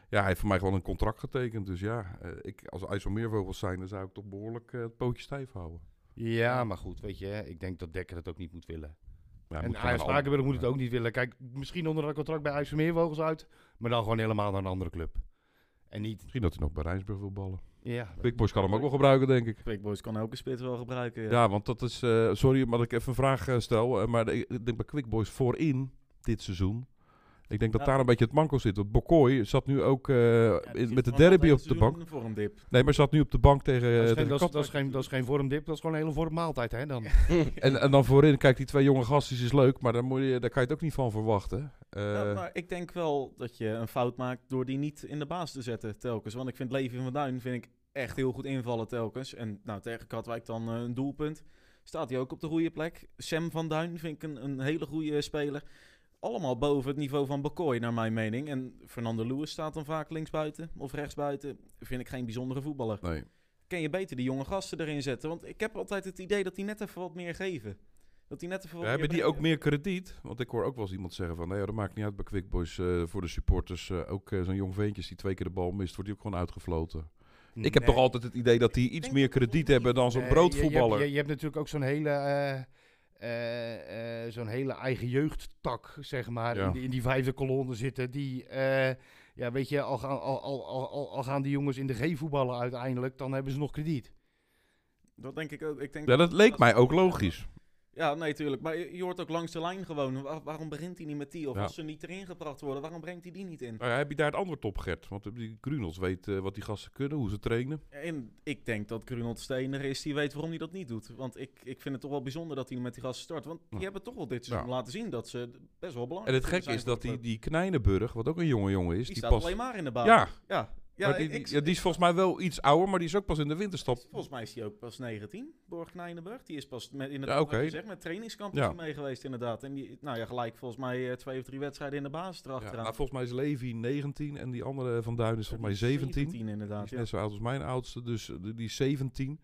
ja, hij heeft voor mij gewoon een contract getekend. Dus ja, eh, ik, als IJsselmeervogels zijn, dan zou ik toch behoorlijk eh, het pootje stijf houden. Ja, maar goed, weet je, ik denk dat Dekker het ook niet moet willen. Ja, en Ajax Spakenburg moet het ook niet willen. Kijk, misschien onder een contract bij IJsselmeervogels uit, maar dan gewoon helemaal naar een andere club. En niet, Misschien dat hij nog bij Rijnsburg wil ballen. Ja. Big Boys kan hem ook wel gebruiken, denk ik. Big Boys kan elke spits wel gebruiken. Ja. Ja, want dat is... eh, sorry, maar dat ik even een vraag eh, stel. eh, maar ik denk bij Quick Boys voorin dit seizoen. Ik denk dat Ja. daar een beetje het manko zit. Want Bokoy zat nu ook eh, Ja, in- met de derby op de bank. seizoen Voor een dip. Nee, maar zat nu op de bank tegen, Dat is, tegen geen, dat, is, dat, is Katwijk. geen, dat is geen vormdip, dat is gewoon een hele vormmaaltijd, hè, dan. En, en dan voorin, kijk, die twee jonge gastjes is leuk, maar daar, moet je, daar kan je het ook niet van verwachten. Eh, Ja, maar ik denk wel dat je een fout maakt door die niet in de baas te zetten telkens. Want ik vind Levi van Duin vind ik echt heel goed invallen telkens. En nou, tegen Katwijk dan eh, een doelpunt. Staat hij ook op de goede plek. Sam van Duin vind ik een, een hele goede speler. Allemaal boven het niveau van Bakoy, naar mijn mening. En Fernando Lewis staat dan vaak linksbuiten of rechtsbuiten. Vind ik geen bijzondere voetballer. nee. Kan je beter die jonge gasten erin zetten? Want ik heb altijd het idee dat die net even wat meer geven. Dat die net even Ja, hebben die ook meer krediet? Want ik hoor ook wel eens iemand zeggen van... Nee, dat maakt niet uit bij Quick Boys eh, voor de supporters. eh, ook zo'n jong ventjes die twee keer de bal mist, wordt die ook gewoon uitgefloten. Ik heb Nee. toch altijd het idee dat die iets meer dat krediet hebben dan zo'n Eh, je- je hebt- broodvoetballer. Je, je, hebt natuurlijk ook zo'n hele, eh, eh, zo'n hele eigen jeugdtak, zeg maar, Ja. in, die, in die vijfde kolonne zitten. Die, eh, ja, weet je, al gaan, al, al, al, gaan die jongens in de G voetballen uiteindelijk, dan hebben ze nog krediet. Dat denk ik ook. Ik denk Ja, dat leek mij ook logisch. Ja, nee, tuurlijk. Maar je, je hoort ook langs de lijn gewoon. Waar- waarom begint hij niet met die? Of Ja. als ze niet erin gebracht worden, waarom brengt hij die niet in? Nou ja, heb je daar het antwoord op, Gert? Want die Grunels weet eh, wat die gasten kunnen, hoe ze trainen. En ik denk dat Grunot de enige is die weet waarom hij dat niet doet. Want ik, ik vind het toch wel bijzonder dat hij met die gasten start. Want die Ja. hebben toch wel dit seizoen laten zien dat ze best wel En belangrijk het gek zijn is voor dat die, die Knijnenburg, wat ook een jonge jongen is, Die die, staat pas... alleen maar in de baan. Ja, ja. Ja, maar die, die, ja, die is volgens mij wel iets ouder, maar die is ook pas in de winterstop. Volgens mij is hij ook pas 19, Borg Nijnenburg. Die is pas met, in het Ja, oké. gezegd, met trainingskamp is Ja. hij mee geweest inderdaad. En die, nou ja, gelijk volgens mij eh, twee of drie wedstrijden in de basis Ja, erachteraan. nou, volgens mij is Levi 19 en die andere van Duin is volgens mij 17. Die inderdaad, is ja. net zo oud als mijn oudste, dus eh, die die is 17.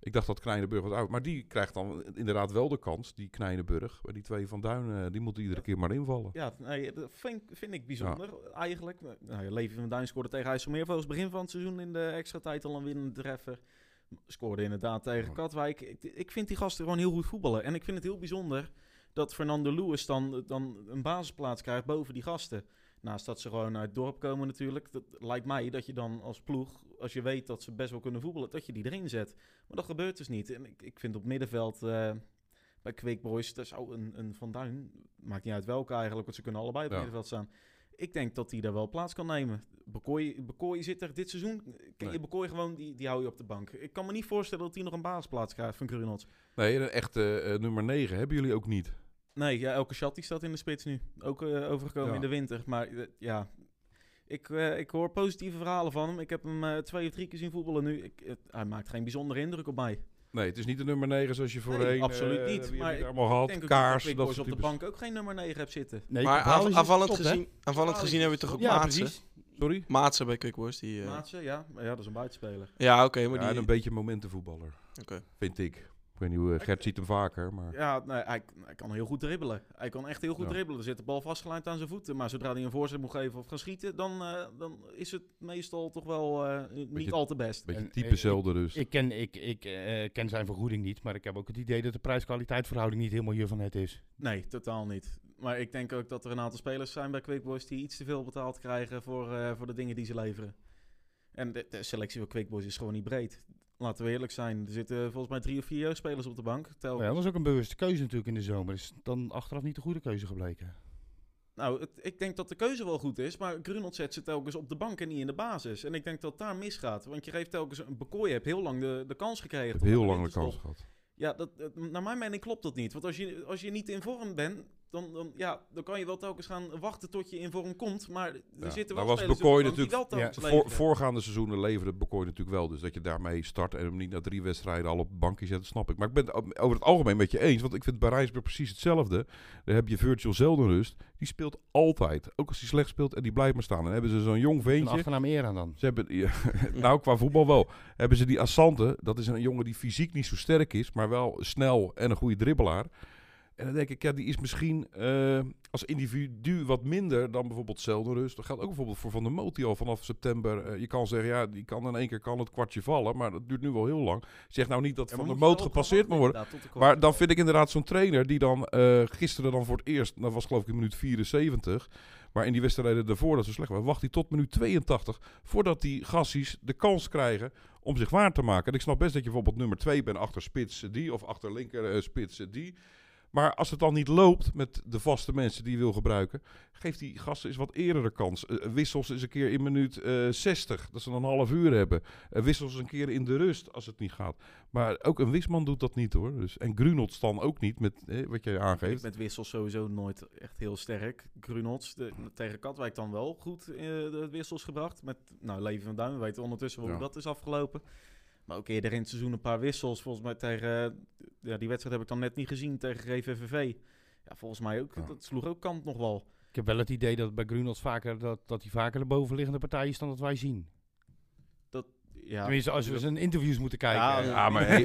Ik dacht dat Knijnenburg wat oud, maar die krijgt dan inderdaad wel de kans, die Knijnenburg. Maar die twee van Duin, eh, die moeten iedere keer maar invallen. Ja, nee, dat vind, vind ik bijzonder eigenlijk. Nou, Levi van Duin scoorde tegen IJsselmeervogels begin van het seizoen in de extra tijd al een winnende treffer. Scoorde inderdaad tegen. Katwijk. Ik, ik vind die gasten gewoon heel goed voetballen. En ik vind het heel bijzonder dat Fernando Lewis dan, dan een basisplaats krijgt boven die gasten. Naast dat ze gewoon uit het dorp komen natuurlijk. Dat lijkt mij dat je dan als ploeg, als je weet dat ze best wel kunnen voetballen, dat je die erin zet. Maar dat gebeurt dus niet. En ik, ik vind op middenveld... eh, bij Quick Boys, daar zou een, een Van Duin, maakt niet uit welke eigenlijk, want ze kunnen allebei op Ja. middenveld staan. Ik denk dat hij daar wel plaats kan nemen. Bekooi, Bekooi zit er dit seizoen, ken je Nee. Bekooi gewoon, die, die hou je op de bank. Ik kan me niet voorstellen dat hij nog een basisplaats krijgt van Grunot. Nee, een echte eh, nummer 9 hebben jullie ook niet. Nee, ja, elke chat die staat in de spits nu. Ook eh, overgekomen Ja. in de winter. Maar eh, ja, ik, eh, ik hoor positieve verhalen van hem. Ik heb hem eh, twee of drie keer zien voetballen nu. Ik, hij maakt geen bijzondere indruk op mij. Nee, het is niet de nummer 9 zoals je voorheen... absoluut eh, niet. Maar heb ik allemaal had, denk ook kaars, dat op de bank ook geen nummer 9 hebt zitten. Nee, maar aanvallend, top, hè? gezien, aanvallend gezien is hebben we toch ook. Ja, Maatsen? Sorry? Maatsen bij Quick Boys. Die, eh, Maatsen, ja. Maar ja, dat is een buitenspeler. ja, oké, maar Ja, en die... een beetje momentenvoetballer, Oké. vind ik. Ik weet niet hoe, Gert ziet hem vaker, maar... Ja, nee, hij, hij kan heel goed dribbelen. Hij kan echt heel goed Ja. dribbelen. Er zit de bal vastgelijnd aan zijn voeten. Maar zodra hij een voorzet moet geven of gaan schieten, dan, eh, dan is het meestal toch wel eh, niet Beetje- al te best. Beetje En, type eh, zelden dus. Ik ken, ik, ik, eh, ken zijn vergoeding niet, maar ik heb ook het idee dat de prijs-kwaliteit verhouding niet helemaal je van het is. Nee, totaal niet. Maar ik denk ook dat er een aantal spelers zijn bij Quick Boys die iets te veel betaald krijgen voor, eh, voor de dingen die ze leveren. En de, de selectie van Quick Boys is gewoon niet breed. Laten we eerlijk zijn. Er zitten volgens mij drie of vier jeugdspelers op de bank. Tel- Ja, dat was ook een bewuste keuze natuurlijk in de zomer. Is dan achteraf niet de goede keuze gebleken. Nou, het- ik denk dat de keuze wel goed is, maar Grunot zet ze telkens op de bank en niet in de basis. En ik denk dat daar misgaat. Want je geeft telkens een Bekooi heeft heel lang de, de kans gekregen. Heb heel lang de kans gehad. Ja, dat- naar mijn mening klopt dat niet. Want als je, als je niet in vorm bent, dan, dan, ja, dan kan je wel telkens gaan wachten tot je in vorm komt. Maar er Ja, zitten wel was Bekooi die wel natuurlijk- telkens Voor, leveren. voorgaande seizoenen leverde Bekooi natuurlijk wel. Dus dat je daarmee start en hem niet na drie wedstrijden al op het bankje zet, snap ik. Maar ik ben het over het algemeen met je eens. Want ik vind bij Rijnsburg precies hetzelfde. Daar heb je Virtual Zeldenrust. Die speelt altijd. Ook als hij slecht speelt en die blijft maar staan. En dan hebben ze zo'n jong Een veentje. achternaam eer aan dan. Ze hebben, ja, nou, qua voetbal wel. Hebben ze die Assante. Dat is een jongen die fysiek niet zo sterk is, maar wel snel en een goede dribbelaar. En dan denk ik, ja, die is misschien eh, als individu wat minder dan bijvoorbeeld Zeldenrust. Dat geldt ook bijvoorbeeld voor Van der Moot, die al vanaf september... eh, je kan zeggen, ja, die kan in één keer kan het kwartje vallen, maar dat duurt nu wel heel lang. Zeg nou niet dat Ja, Van der Moot gepasseerd moet worden. Maar dan vind ik inderdaad zo'n trainer die dan eh, gisteren dan voor het eerst, dat was geloof ik in minuut 74, maar in die wedstrijden daarvoor dat ze slecht waren, wacht hij tot minuut 82 voordat die gassies de kans krijgen om zich waar te maken. En ik snap best dat je bijvoorbeeld nummer 2 bent achter spits die of achter linker spits die. Maar als het dan niet loopt met de vaste mensen die je wil gebruiken, geeft die gasten eens wat eerder de kans. Eh, wissels eens een keer in minuut eh 60, dat ze dan een half uur hebben. Eh, wissels een keer in de rust als het niet gaat. Maar ook een Wisman doet dat niet hoor. Dus, en Grunot dan ook niet, met eh, wat jij aangeeft. met wissels sowieso nooit echt heel sterk. Grunots de, tegen Katwijk dan wel goed eh, de wissels gebracht. Met nou, Leven van Duin, we weten ondertussen hoe Ja. dat is afgelopen. Maar ook eerder in het seizoen een paar wissels. Volgens mij tegen, ja, die wedstrijd heb ik dan net niet gezien tegen GVVV. Ja, volgens mij ook, dat sloeg ook kant nog wel. Ik heb wel het idee dat bij Grunels vaker, dat, dat hij vaker de bovenliggende partij is dan dat wij zien. Ja, Tenminste, als we zijn interviews moeten kijken. Ja, Ja, maar hey,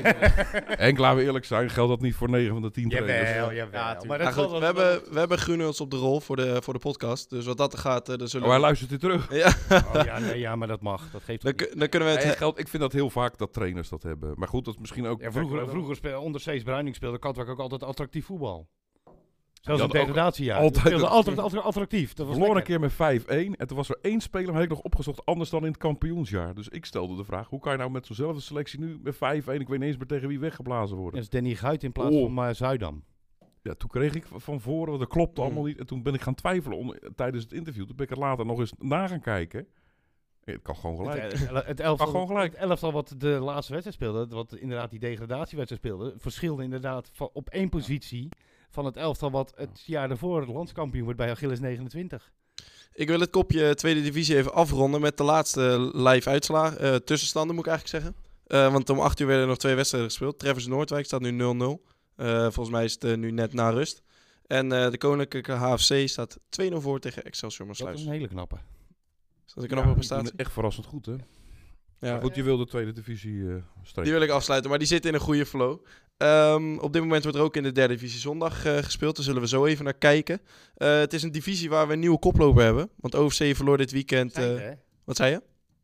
Henk, laten we eerlijk zijn, geldt dat niet voor 9 van de 10 trainers. Jawel, jawel. Ja, maar dat goed, we, wel- hebben, we hebben Grunels op de rol voor de, voor de podcast. Dus wat dat gaat, eh, dan zullen Oh, hij we... luistert weer terug. Ja, Oh, ja, nee, ja, maar dat mag. Dat geeft dan, dan kunnen we het... Hey, geldt, ik vind dat heel vaak dat trainers dat hebben. Maar goed, dat is misschien ook... Ja, vroeger, vroeger speel, onder Cees Bruining speelde Katwijk ook altijd attractief voetbal. Zelfs ook degradatiejaar. altijd- Altijd, altijd attra- attractief. Dat was verloren een keer met 5-1. En toen was er één speler, maar had ik nog opgezocht, anders dan in het kampioensjaar. Dus ik stelde de vraag, hoe kan je nou met zo'nzelfde selectie nu met 5-1, ik weet niet eens meer tegen wie weggeblazen worden. Dat is Danny Guit in plaats Oh. van uh, Zuidam. Ja, toen kreeg ik van voren, want dat klopte Mm. allemaal niet. En toen ben ik gaan twijfelen onder- tijdens het interview. Toen ben ik het later nog eens na gaan kijken. Het kan gewoon gelijk. Het, el- het, elftal, gewoon gelijk. het elftal wat de laatste wedstrijd speelde, wat inderdaad die degradatiewedstrijd speelde, verschilde inderdaad op één positie van het elftal wat het jaar daarvoor landskampioen wordt bij Achilles 29. Ik wil het kopje tweede divisie even afronden met de laatste live uitslagen. eh, tussenstanden moet ik eigenlijk zeggen. Eh, want om 8 uur werden er nog twee wedstrijden gespeeld. Treffers Noordwijk staat nu 0-0. Eh, volgens mij is het nu net na rust. En eh, de Koninklijke HFC staat 2-0 voor tegen Excelsior Dat is een hele knappe. Is dat een Ja, knappe doen prestatie? echt verrassend goed, hè? Ja. Maar goed, je wil de tweede divisie eh strepen. Die wil ik afsluiten, maar die zit in een goede flow. Ehm, op dit moment wordt er ook in de derde divisie zondag eh, gespeeld. Daar zullen we zo even naar kijken. Eh, het is een divisie waar we een nieuwe koploper hebben. Want OFC verloor dit weekend... Zei eh, wat zei je?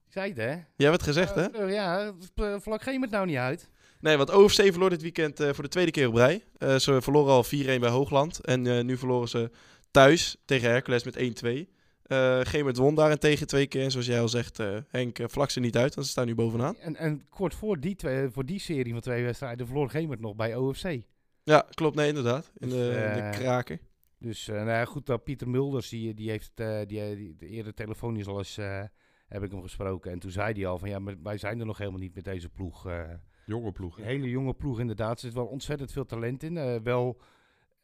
Zei het, hè? Jij hebt het gezegd, hè? Ja, vlak geen het nou niet uit. Nee, want OFC verloor dit weekend voor de tweede keer op rij. Ze verloren al 4-1 bij Hoogland. En nu verloren ze thuis tegen Hercules met 1-2. Eh Gemert won daarentegen twee keer. En zoals jij al zegt, eh, Henk, uh, vlak ze niet uit, want ze staan nu bovenaan. En, en kort voor die, twee, voor die serie van twee wedstrijden verloor Gemert nog bij OFC. Ja, klopt. Nee, inderdaad. In Dus, de, in eh, de kraker. Dus eh, nou ja, goed, dat Pieter Mulders, die, die heeft eh, die, die, eerder telefonisch al eens, eh, heb ik hem gesproken. En toen zei hij al van, ja, maar wij zijn er nog helemaal niet met deze ploeg. eh. Jonge ploeg. een hele jonge ploeg inderdaad. Er zit wel ontzettend veel talent in. eh, wel,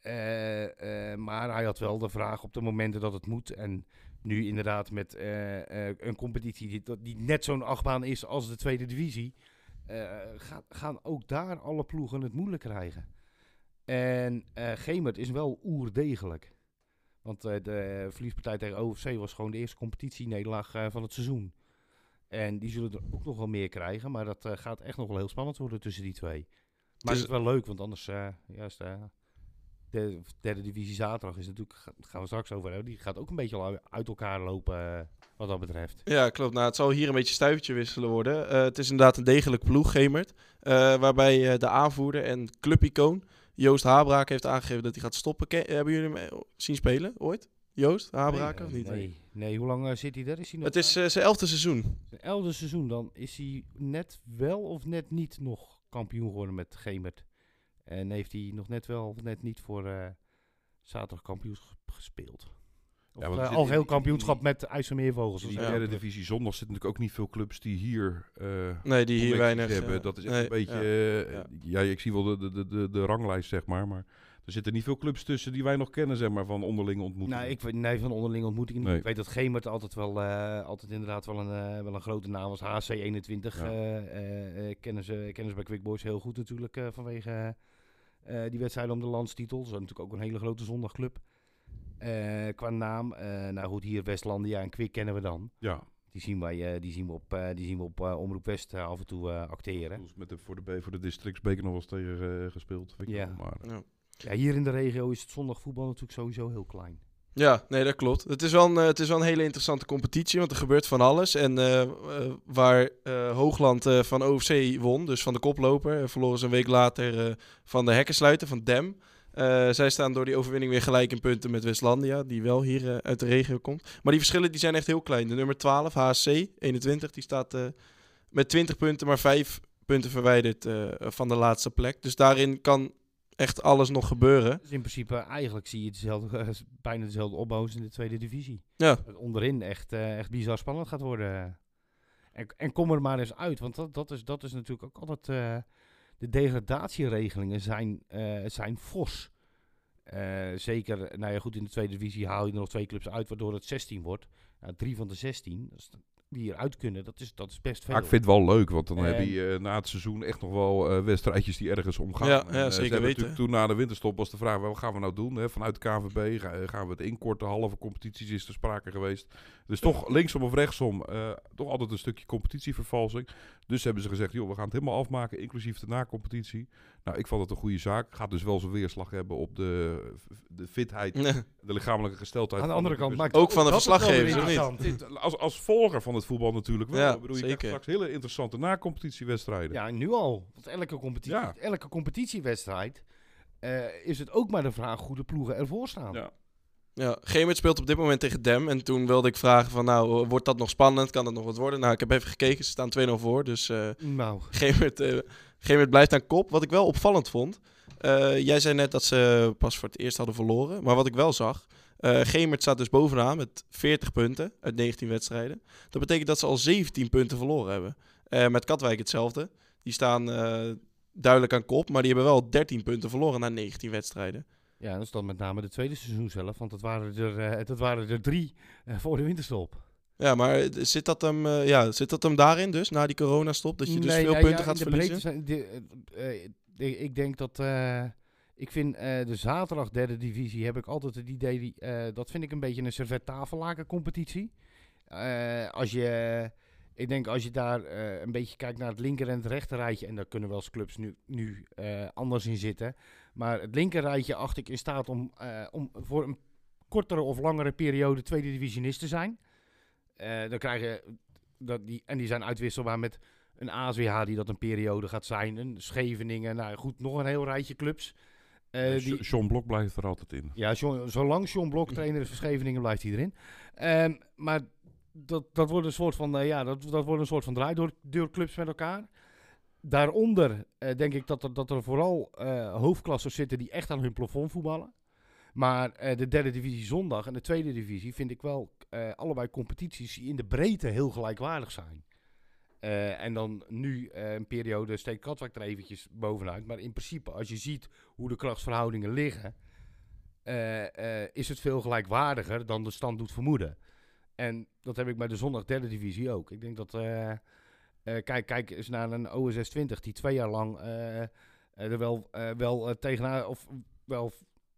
eh, eh, maar hij had wel de vraag op de momenten dat het moet. En nu inderdaad met eh, eh, een competitie die, die net zo'n achtbaan is als de tweede divisie. eh, gaan, gaan ook daar alle ploegen het moeilijk krijgen. En eh Gemert is wel oerdegelijk. Want de verliespartij tegen OFC was gewoon de eerste competitienederlaag van het seizoen. En die zullen er ook nog wel meer krijgen. Maar dat gaat echt nog wel heel spannend worden tussen die twee. Maar is- het is wel leuk, want anders... juist, de derde divisie zaterdag is natuurlijk... ga- gaan we straks over hebben. Die gaat ook een beetje al uit elkaar lopen eh, wat dat betreft. Ja, klopt. Nou, het zal hier een beetje stuivertje wisselen worden. Eh, het is inderdaad een degelijk ploeg, Gemert. eh, waarbij de aanvoerder en clubicoon Joost Habraak heeft aangegeven dat hij gaat stoppen. Ken- hebben jullie hem zien spelen ooit? Joost Habraak of niet? Nee, nee, hoe lang zit hij er? Is hij nog Het is zijn elfde seizoen. Zijn elfde seizoen, dan is hij net wel of net niet nog kampioen geworden met Gemert. En heeft hij nog net wel of net niet voor eh zaterdag kampioenschap gespeeld. Of Ja, want eh, in- in- kampioenschap met IJsselmeervogels. In die zo. derde divisie zondag zitten natuurlijk ook niet veel clubs die hier... eh, Nee, die hier weinig hebben. dat is echt nee, een beetje... ja. ja. ja. ik zie wel de, de, de, de, de ranglijst, zeg maar. Maar er zitten niet veel clubs tussen die wij nog kennen, zeg maar, van onderlinge ontmoetingen. Nou, ik weet nee, van onderlinge ontmoetingen. Nee. Ik weet dat Gemert altijd wel, eh, altijd inderdaad wel een, eh, wel een grote naam was. HC21 Ja. eh, eh, eh, kennen, ze, kennen ze bij Quick Boys heel goed natuurlijk eh, vanwege die wedstrijden om de landstitel. Ze zijn natuurlijk ook een hele grote zondagclub. Eh, qua naam, eh, nou goed, hier Westlandia en Quick kennen we dan. Ja, Die zien, wij, eh, die zien we op, eh, die zien we op eh, Omroep West eh, af en toe eh, acteren. Met de, voor, de, B- voor de districtsbeker nog wel eens tegen eh, gespeeld. Je Ja. Maar, Ja. Ja, hier in de regio is het zondagvoetbal natuurlijk sowieso heel klein. Ja, nee, dat klopt. Het is, wel een, eh, het is wel een hele interessante competitie, want er gebeurt van alles. En eh, eh, waar Hoogland van OFC won, dus van de koploper, verloren ze een week later van de hekkensluiter, van Dem. Zij staan door die overwinning weer gelijk in punten met Westlandia, die wel hier uit de regio komt. Maar die verschillen die zijn echt heel klein. De nummer 12, HSC 21, die staat met 20 punten, maar 5 punten verwijderd van de laatste plek. Dus daarin kan echt alles nog gebeuren. Dus in principe eigenlijk zie je hetzelfde, eh, bijna dezelfde opbouw als in de tweede divisie. Ja, onderin echt, eh, echt bizar spannend gaat worden. En, en kom er maar eens uit, want dat, dat, is, dat is natuurlijk ook altijd... eh, de degradatieregelingen zijn, eh, zijn fors. Zeker, nou ja goed, in de tweede divisie haal je er nog twee clubs uit, waardoor het 16 wordt. Nou, drie van de 16, dat is die eruit kunnen, dat is, dat is best veel. Maar ik vind het wel leuk, want dan heb je eh, na het seizoen echt nog wel eh, wedstrijdjes die ergens omgaan. Ja, En, ja, eh, ze zeker weten. Toen na de winterstop was de vraag, wat gaan we nou doen? Hè? Vanuit de KVB ga- eh, gaan we het inkorten, halve competities is er sprake geweest. Dus toch linksom of rechtsom, eh, toch altijd een stukje competitievervalsing. Dus hebben ze gezegd, joh, we gaan het helemaal afmaken, inclusief de na-competitie. Nou, ik vond het een goede zaak. Gaat dus wel zijn weerslag hebben op de, de fitheid, de lichamelijke gesteldheid. Aan de andere kant maakt Ook van de dat verslaggevers, niet? dit, als, als volger van het voetbal natuurlijk wel. Ja, Ik bedoel, je straks hele interessante na-competitiewedstrijden. Ja, nu al. Want elke, competitie, Ja. elke competitiewedstrijd eh, is het ook maar de vraag hoe de ploegen ervoor staan. Ja. Ja, Gemert speelt op dit moment tegen Dem. En toen wilde ik vragen van, nou, wordt dat nog spannend? Kan dat nog wat worden? Nou, ik heb even gekeken. Ze staan 2-0 voor. Dus eh Nou, Gemert, Gemert blijft aan kop. Wat ik wel opvallend vond. eh, jij zei net dat ze pas voor het eerst hadden verloren. Maar wat ik wel zag. eh Gemert staat dus bovenaan met 40 punten uit 19 wedstrijden. Dat betekent dat ze al 17 punten verloren hebben. Eh, met Katwijk hetzelfde. Die staan duidelijk aan kop. Maar die hebben wel 13 punten verloren na 19 wedstrijden. ja, dat is dan met name de tweede seizoen zelf. Want dat waren er, dat waren er drie voor de winterstop. Ja, maar zit dat hem, eh, ja, zit dat hem daarin dus, na die coronastop? Dat je dus Nee, veel ja, punten ja, gaat verliezen? zijn- de- eh, eh, ik- denk dat... ik vind de zaterdag derde divisie heb ik altijd het idee... Die, dat vind ik een beetje een servet tafellaken competitie. Als je... Ik denk als je daar een beetje kijkt naar het linker en het rechter rijtje... en daar kunnen wel eens clubs nu, nu anders in zitten... maar het linker rijtje acht ik in staat om, om voor een kortere of langere periode tweede divisionist te zijn. Eh, dan krijg je... Dat die, en die zijn uitwisselbaar met een ASWH die dat een periode gaat zijn. Een Scheveningen, nou goed, nog een heel rijtje clubs. Eh, die, Sean Blok blijft er altijd in. ja, John- zolang John Blok trainer is van Scheveningen, blijft hij erin. Ehm, maar dat, dat wordt een soort van, eh, ja, dat, dat wordt een soort van draaideurclubs met elkaar. Daaronder denk ik dat er, dat er vooral hoofdklassers zitten die echt aan hun plafond voetballen. Maar de derde divisie zondag en de tweede divisie vind ik wel eh, allebei competities die in de breedte heel gelijkwaardig zijn. Eh, en dan nu eh, een periode steekt Katwijk er eventjes bovenuit. Maar in principe, als je ziet hoe de krachtsverhoudingen liggen, is het veel gelijkwaardiger dan de stand doet vermoeden. En dat heb ik bij de zondag derde divisie ook. Ik denk dat kijk, kijk eens naar een OSS 20 die twee jaar lang er wel, wel tegenaan, of wel,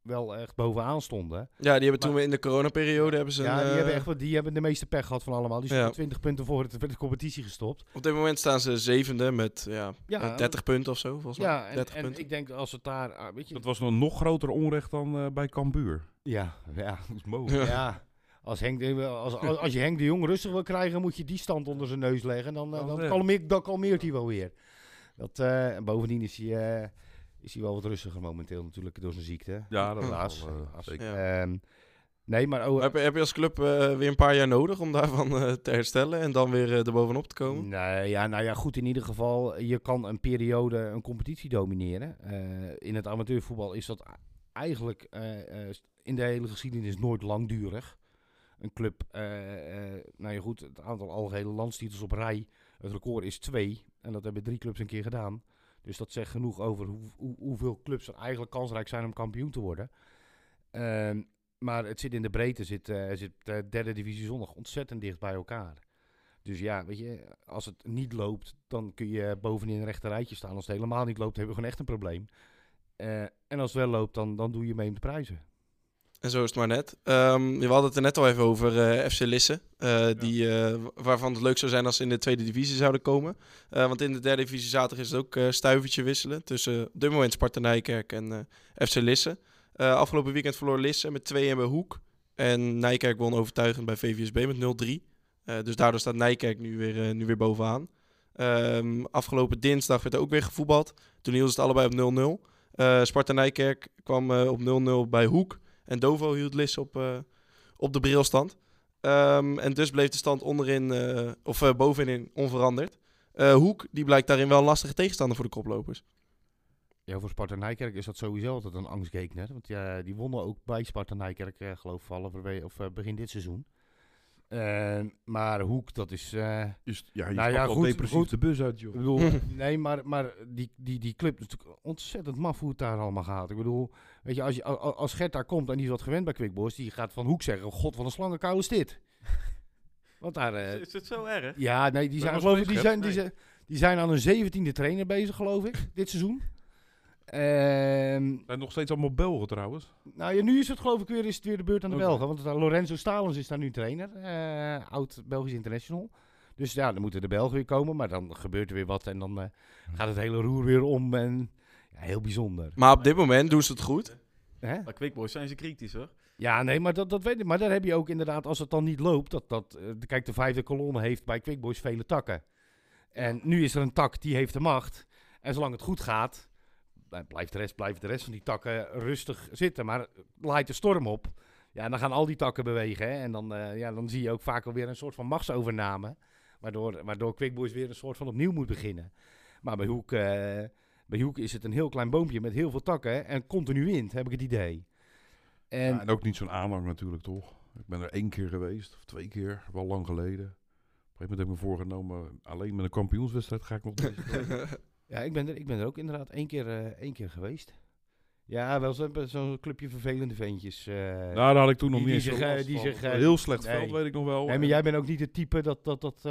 wel echt bovenaan stonden. Ja, die hebben toen Maar- in de coronaperiode hebben ze ja, een, die hebben, eh, echt, wat- die hebben de meeste pech gehad van allemaal. Die Ja. zijn 20 punten voor het, de competitie gestopt. Op dit moment staan ze zevende met ja, Ja, eh, 30 punten of zo, volgens mij. Ja, en, 30 en punten. ik denk als het daar, ah, weet je, Dat was nog nog groter onrecht dan eh, bij Cambuur. ja, ja, Dat is mogelijk. ja. Als, Henk, de- als, als, als je Henk de Jong rustig wil krijgen, moet je die stand onder zijn neus leggen. Dan, eh, dan, is- kalmeert, dan kalmeert hij wel weer. Dat, eh, en bovendien is hij, is hij wel wat rustiger momenteel natuurlijk door zijn ziekte. Ja, dat Helaas. wel, eh, helaas. zeker. Ja. Ehm, nee, maar... Oh, heb, je, heb je als club eh, weer een paar jaar nodig om daarvan eh, te herstellen en dan weer eh, erbovenop te komen? Nee, ja, nou ja, goed, in ieder geval, je kan een periode een competitie domineren. Eh, in het amateurvoetbal is dat eigenlijk eh, eh, in de hele geschiedenis nooit langdurig. Een club, eh, eh, nou ja goed, het aantal algehele landstitels op rij, het record is twee. En dat hebben drie clubs een keer gedaan. Dus dat zegt genoeg over hoe, hoe, hoeveel clubs er eigenlijk kansrijk zijn om kampioen te worden. Ehm, maar het zit in de breedte, zit, eh, zit de derde divisie zondag ontzettend dicht bij elkaar. Dus ja, weet je, als het niet loopt, dan kun je bovenin een rechter rijtje staan. Als het helemaal niet loopt, hebben we gewoon echt een probleem. Eh, en als het wel loopt, dan, dan doe je mee om de prijzen. En zo is het maar net. Ehm, we hadden het er net al even over eh, FC Lisse. eh, die, eh, waarvan het leuk zou zijn als ze in de tweede divisie zouden komen. Want in de derde divisie zaterdag is het ook stuivertje wisselen. Tussen op dit moment Sparta Nijkerk en FC Lisse. Afgelopen weekend verloor Lisse met 2-1 bij Hoek. En Nijkerk won overtuigend bij VVSB met 0-3. Eh, dus daardoor staat Nijkerk nu weer, nu weer bovenaan. Ehm, afgelopen dinsdag werd er ook weer gevoetbald. Toen hielden ze het allebei op 0-0. Eh, Sparta Nijkerk kwam op 0-0 bij Hoek. En Dovo hield Lisse op, eh, op de brilstand. Ehm, en dus bleef de stand onderin, eh, of eh, bovenin onveranderd. Hoek, die blijkt daarin wel een lastige tegenstander voor de koplopers. Ja, voor Sparta Nijkerk is dat sowieso altijd een angstgekner. Want ja, die wonnen ook bij Sparta Nijkerk, geloof ik, of begin dit seizoen. Eh, maar Hoek, dat is... eh, st- ja, je Nou ja, goed, depressief goed. de bus uit, joh. Ik bedoel, nee, maar, maar die, die, die club is natuurlijk ontzettend maf hoe het daar allemaal gaat. Ik bedoel, weet je, als, je, als Gert daar komt en die is wat gewend bij Quick Boys, die gaat van Hoek zeggen, god, wat een slangenkuil is dit. Want daar... eh, Is het zo erg? ja, nee, die zijn, geloof ik, steeds die Gert? zijn, die, zijn, die zijn aan een zeventiende trainer bezig, geloof ik, dit seizoen. Ehm, zijn nog steeds allemaal Belgen trouwens. nou ja, nu is het geloof ik weer, is het weer de beurt aan de. Belgen. Want eh, Lorenzo Stalens is daar nu trainer, eh, oud Belgisch international. Dus ja, dan moeten de Belgen weer komen, maar dan gebeurt er weer wat en dan eh, gaat het hele roer weer om. En, ja, heel bijzonder. Maar op dit moment doen ze het goed. Hè? Bij Quickboys zijn ze kritisch hoor. Ja, nee, maar dat, dat weet ik. Maar daar heb je ook inderdaad, als het dan niet loopt, dat, dat, de- kijk, de vijfde kolonne heeft bij Quick Boys vele takken. En nu is er een tak die heeft de macht. En zolang het goed gaat, blijft de rest, blijft de rest van die takken rustig zitten. Maar laait de storm op, ja, dan gaan al die takken bewegen. Hè? En dan, eh, ja, dan zie je ook vaak alweer een soort van machtsovername. Waardoor, waardoor Quick Boys weer een soort van opnieuw moet beginnen. Maar bij Hoek, eh, bij Hoek is het een heel klein boompje met heel veel takken en continu wind, heb ik het idee. En, En, en ook niet zo'n aanhang natuurlijk, toch? Ik ben er één keer geweest, of twee keer, wel lang geleden. Op een gegeven moment heb ik me voorgenomen, alleen met een kampioenswedstrijd ga ik nog. Ja, ik ben er, ik ben er ook inderdaad één keer, eh, één keer geweest. Ja, wel zo- zo'n clubje vervelende ventjes. eh. Nou, daar had ik toen nog niet die eens zich, eh, die zich, Heel slecht nee. veld, weet ik nog wel. nee, maar jij bent ook niet het type dat, dat, dat,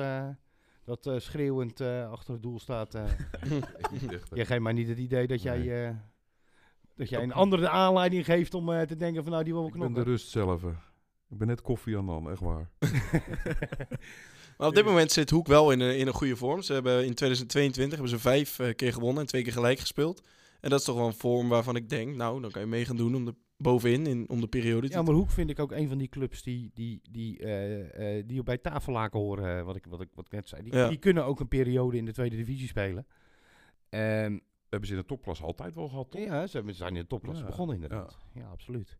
dat schreeuwend achter het doel staat. jij geeft mij niet het idee dat Nee. jij, dat jij een andere de aanleiding geeft om te denken van nou, die wil we Ik ben de knokken. rust zelf. Ik ben net koffie aan dan, echt waar. Maar op dit moment zit Hoek wel in een, in een goede vorm. Ze hebben in 2022 hebben ze vijf eh, keer gewonnen en twee keer gelijk gespeeld. En dat is toch wel een vorm waarvan ik denk, nou, dan kan je mee gaan doen om de, bovenin, in, om de periode. Ja, maar Hoek vind ik ook een van die clubs die, die, die, eh, eh, die bij tafellaken horen, wat, ik, wat, ik, wat ik net zei. Die, Ja. die kunnen ook een periode in de tweede divisie spelen. Ehm, Hebben ze in de topklas altijd wel gehad, toch? Ja, ze zijn in de topklasse Ja, begonnen inderdaad. Ja, absoluut.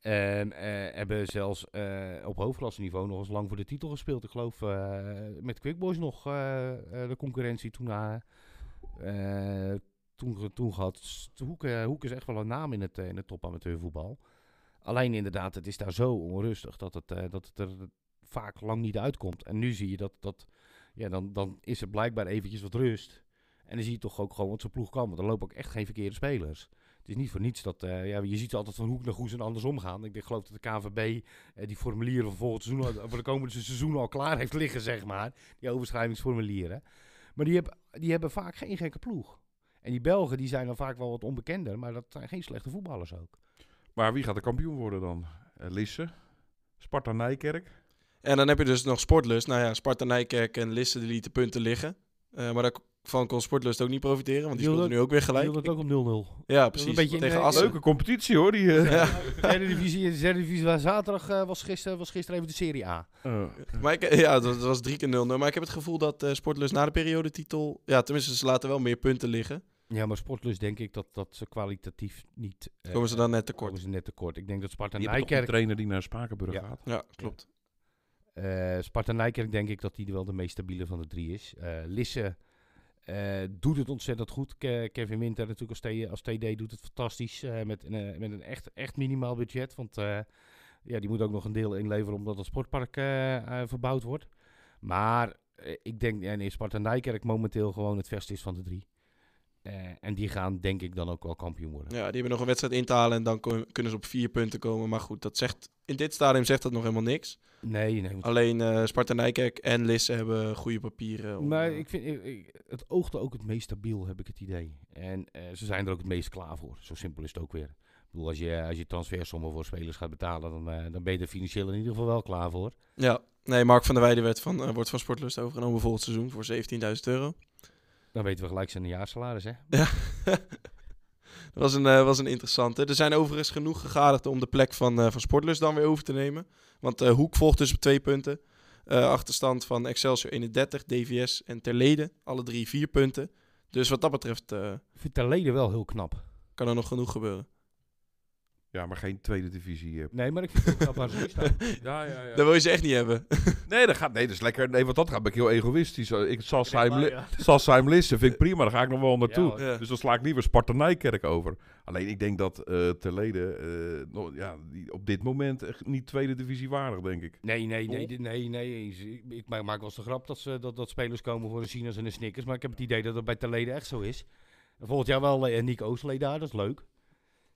En eh, hebben zelfs eh, op hoofdklasseniveau nog eens lang voor de titel gespeeld. Ik geloof eh, met Quick Boys nog de concurrentie toen, toen, toen gehad. Hoek, Hoek is echt wel een naam in het, in het topamateurvoetbal. Alleen inderdaad, het is daar zo onrustig dat het, dat het er vaak lang niet uitkomt. En nu zie je dat, dat ja, dan, dan is er blijkbaar eventjes wat rust. En dan zie je toch ook gewoon wat zo'n ploeg kan. Want er lopen ook echt geen verkeerde spelers. Het is niet voor niets dat... eh, ja, je ziet altijd van hoek naar goes en andersom gaan. Ik denk, geloof dat de KVB eh, die formulieren voor volgend seizoen... voor de komende seizoen al klaar heeft liggen, zeg maar. Die overschrijvingsformulieren. Maar die, hebben die hebben vaak geen gekke ploeg. En die Belgen die zijn dan vaak wel wat onbekender, maar dat zijn geen slechte voetballers ook. Maar wie gaat de kampioen worden dan? Eh, Lisse, Sparta Nijkerk. En dan heb je dus nog Sportlust. Nou ja, Sparta Nijkerk en Lisse die lieten punten liggen. Eh, maar daarvan kon Sportlust ook niet profiteren, want die Die speelde nu ook weer Die gelijk. hield het ook op 0-0. Ja, een precies. beetje in Tegen Assen. Leuke competitie hoor. Die, eh, Ja. Derde divisie, derde divisie waar zaterdag eh, was, gisteren, was gisteren even de Serie A. eh, Maar ik, ja, dat was drie keer 0-0. Maar ik heb het gevoel dat eh Sportlust na de periodetitel... Ja, tenminste, ze laten wel meer punten liggen. Ja, maar Sportlust denk ik dat, dat ze kwalitatief niet... Komen ze dan net tekort. komen ze net tekort. Ik denk dat Sparta die toch een Nijkerk... trainer die naar Spakenburg Ja. gaat. Ja, klopt. eh Sparta Nijkerk denk ik dat die wel de meest stabiele van de drie is. Eh, Lisse eh, doet het ontzettend goed. Ke- Kevin Winter natuurlijk als, TD doet het fantastisch. eh, met, een, eh, met een echt, echt minimaal budget. Want ja, die moet ook nog een deel inleveren omdat het sportpark verbouwd wordt. Maar ik denk, ja, nee, Sparta Nijkerk momenteel gewoon het verste is van de drie. Eh, en die gaan denk ik dan ook wel kampioen worden. Ja, die hebben nog een wedstrijd in te halen en dan kunnen ze op vier punten komen. Maar goed, dat zegt, in dit stadium zegt dat nog helemaal niks. Nee, nee. Alleen eh Sparta Nijkerk en Lisse hebben goede papieren. om, Maar eh, ik vind, ik- ik- het oogde ook het meest stabiel, heb ik het idee. En ze zijn er ook het meest klaar voor. Zo simpel is het ook weer. Ik bedoel, als je, als je transfersommen voor spelers gaat betalen, dan, dan ben je er financieel in ieder geval wel klaar voor. Ja, nee, Mark van der Weijden werd van, wordt van Sportlust overgenomen volgend seizoen voor 17.000 euro. Dan weten we gelijk zijn jaarsalaris, hè? dat was een, eh, was een interessante. Er zijn overigens genoeg gegadigden om de plek van, eh, van Sportlust dan weer over te nemen. Want eh, Hoek volgt dus op twee punten. Achterstand van Excelsior 31, DVS en Terlede. Alle drie vier punten. Dus wat dat betreft Ik vind Terleden wel heel knap. kan er nog genoeg gebeuren. Ja, maar geen tweede divisie. eh. Nee, maar ik vind het knap waar ze nu staan. Ja, ja, ja. Dat wil je ze echt niet hebben. Nee, dat gaat, nee, dat is lekker. Nee, want dat gaat ben ik heel egoïstisch. Eh, Ik Sassheim, Li- Ja. Sassheim Lisse vind ik prima. Daar ga ik nog wel naartoe. Ja, hoor. Ja. Dus dan sla ik liever Sparta Nijkerk over. Alleen ik denk dat eh Terlede eh, nog- ja, die op dit moment echt niet tweede divisie waardig, denk ik. Nee, nee, nee, nee, nee, nee. Ik, ik maak maak wel eens de grap dat, ze, dat, dat spelers komen voor een Sinus en een Snickers. Maar ik heb het idee dat dat bij Terleden echt zo is. En volgend jaar wel eh, Nick Oosterlee daar, dat is leuk.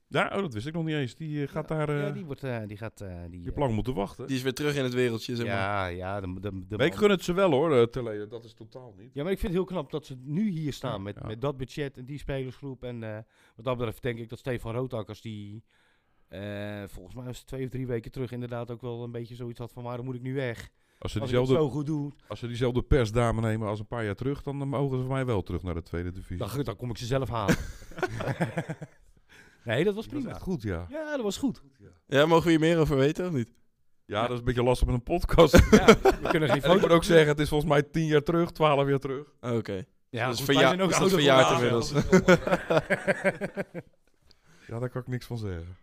Ja, oh, dat wist ik nog niet eens. Die eh, gaat daar eh ja, die, wordt, eh, die gaat... eh, die, je eh, lang moeten wachten. Die is weer terug in het wereldje, zeg maar. Ja, ja. De, de, de Maar ik man- gun het ze wel hoor, eh, Terlede. Dat is totaal niet. Ja, maar ik vind het heel knap dat ze nu hier staan Ja, met, ja. met dat budget en die spelersgroep. En eh, wat dat betreft denk ik dat Stefan Rootakkers die eh, volgens mij was het twee of drie weken terug inderdaad ook wel een beetje zoiets had van waarom moet ik nu weg? Als ze, Als ik het diezelfde, zo goed doe, als ze diezelfde persdame nemen als een paar jaar terug, dan eh, mogen ze voor mij wel terug naar de tweede divisie. dan, dan kom ik ze zelf halen. nee, dat was dat is prima. goed, ja. Ja, dat was goed. Ja, mogen we hier meer over weten of niet? Ja, dat is een beetje lastig met een podcast. Ja, we kunnen geen en ik moet foto... ook zeggen, het is volgens mij tien jaar terug, twaalf jaar terug. Oké. Ja, is verja- zijn ook is dat ouder verjaard inmiddels. Ja, daar kan ik niks van zeggen.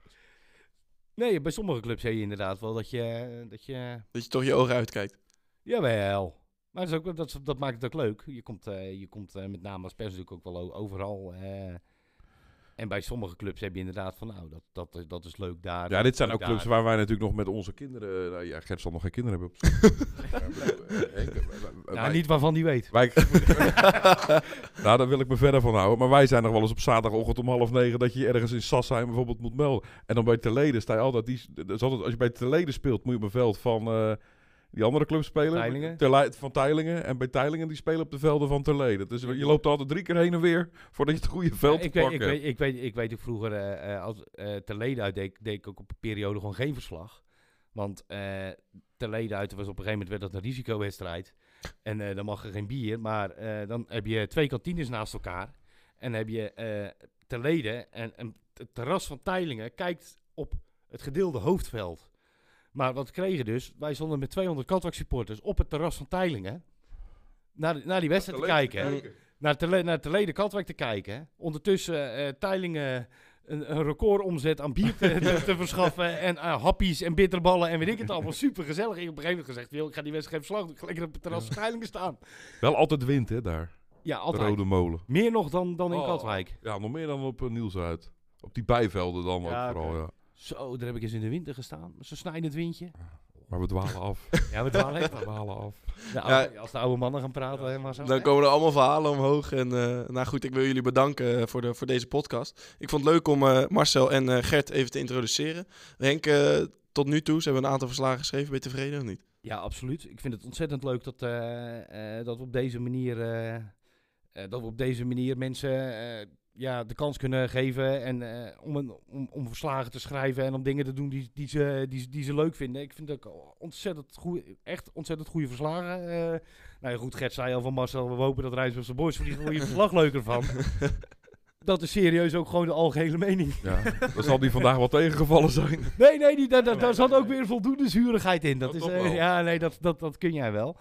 Nee, bij sommige clubs heb je inderdaad wel dat je... Dat je Dat je toch je ogen uitkijkt. Jawel. Maar dat, is ook, dat, is- dat maakt het ook leuk. Je komt, eh, je komt eh, met name als pers natuurlijk ook wel overal. eh. En bij sommige clubs heb je inderdaad van, nou, dat, dat, is- dat is leuk daar. Ja, dit zijn ook clubs daar. waar wij natuurlijk nog met onze kinderen... Nou ja, Gert zal nog geen kinderen hebben. wij- Nou, niet waarvan die weet. Wij, nou, daar wil ik me verder van houden. Maar wij zijn nog wel eens op zaterdagochtend om half negen... dat je ergens in Sassheim bijvoorbeeld moet melden. En dan bij Teleden sta je altijd... Die, dat is altijd als je bij Teleden speelt, moet je op een veld van... eh, die andere club spelen. Terlei- van Teilingen. En bij Teilingen die spelen op de velden van Terleden. Dus je loopt altijd drie keer heen en weer... voordat je het goede veld Ja, ik, te weet, pakken ik, weet, ik, weet, ik weet ook vroeger, eh, als eh ter leden uit deed, deed ik ook op een periode gewoon geen verslag. Want eh ter leden uit was op een gegeven moment werd dat een risicowedstrijd. En dan mag er geen bier, maar dan heb je twee kantines naast elkaar. En heb je eh ter leden en, en het terras van Teilingen kijkt op het gedeelde hoofdveld. Maar wat kregen dus, wij stonden met 200 Katwijk supporters op het terras van Teilingen. Naar, de- naar die wedstrijd te kijken naar te, naar te leden Katwijk te kijken. Ondertussen eh Teilingen een, een record omzet aan bier te, te, te verschaffen. En uh, happies en bitterballen en weet ik het allemaal. Super gezellig. Ik heb op een gegeven moment gezegd, "Joh, ik ga die wedstrijd ga lekker op het terras van Teilingen staan. Wel altijd wind, hè, daar. Ja, De altijd. Rode Molen. Meer nog dan, dan in Oh. Katwijk. Ja, nog meer dan op uh, Nielsuit. Op die bijvelden dan Ja, ook vooral, ja. Zo, daar heb ik eens in de winter gestaan. Zo'n snijdend windje. Maar we dwalen af. Ja, we dwalen echt We af. dwalen af. De Ja. oude- als de oude mannen gaan praten, hè, maar zo. Dan komen er allemaal verhalen omhoog. En eh, nou goed, ik wil jullie bedanken eh, voor, de, voor deze podcast. Ik vond het leuk om eh, Marcel en eh, Gert even te introduceren. Henk, eh, tot nu toe, ze hebben een aantal verslagen geschreven. Ben je tevreden of niet? Ja, absoluut. Ik vind het ontzettend leuk dat, eh, eh, dat we op deze manier eh, eh, dat we op deze manier mensen eh, ja, de kans kunnen geven en, eh, om, een, om, om verslagen te schrijven en om dingen te doen die, die, ze, die, ze- die ze leuk vinden. Ik vind dat ook ontzettend goeie, echt ontzettend goede verslagen. Eh, nou ja, goed, Gert zei al van Marcel, we hopen dat Rijnsburgse Boys voor die goede verslag leuker van. Dat is serieus ook gewoon de algehele mening. Ja, dan zal die vandaag wel tegengevallen zijn. Nee, nee, die, daar, daar, daar zat ook weer voldoende zurigheid in. Dat Dat is, eh, ja, nee, dat, dat, dat kun jij wel.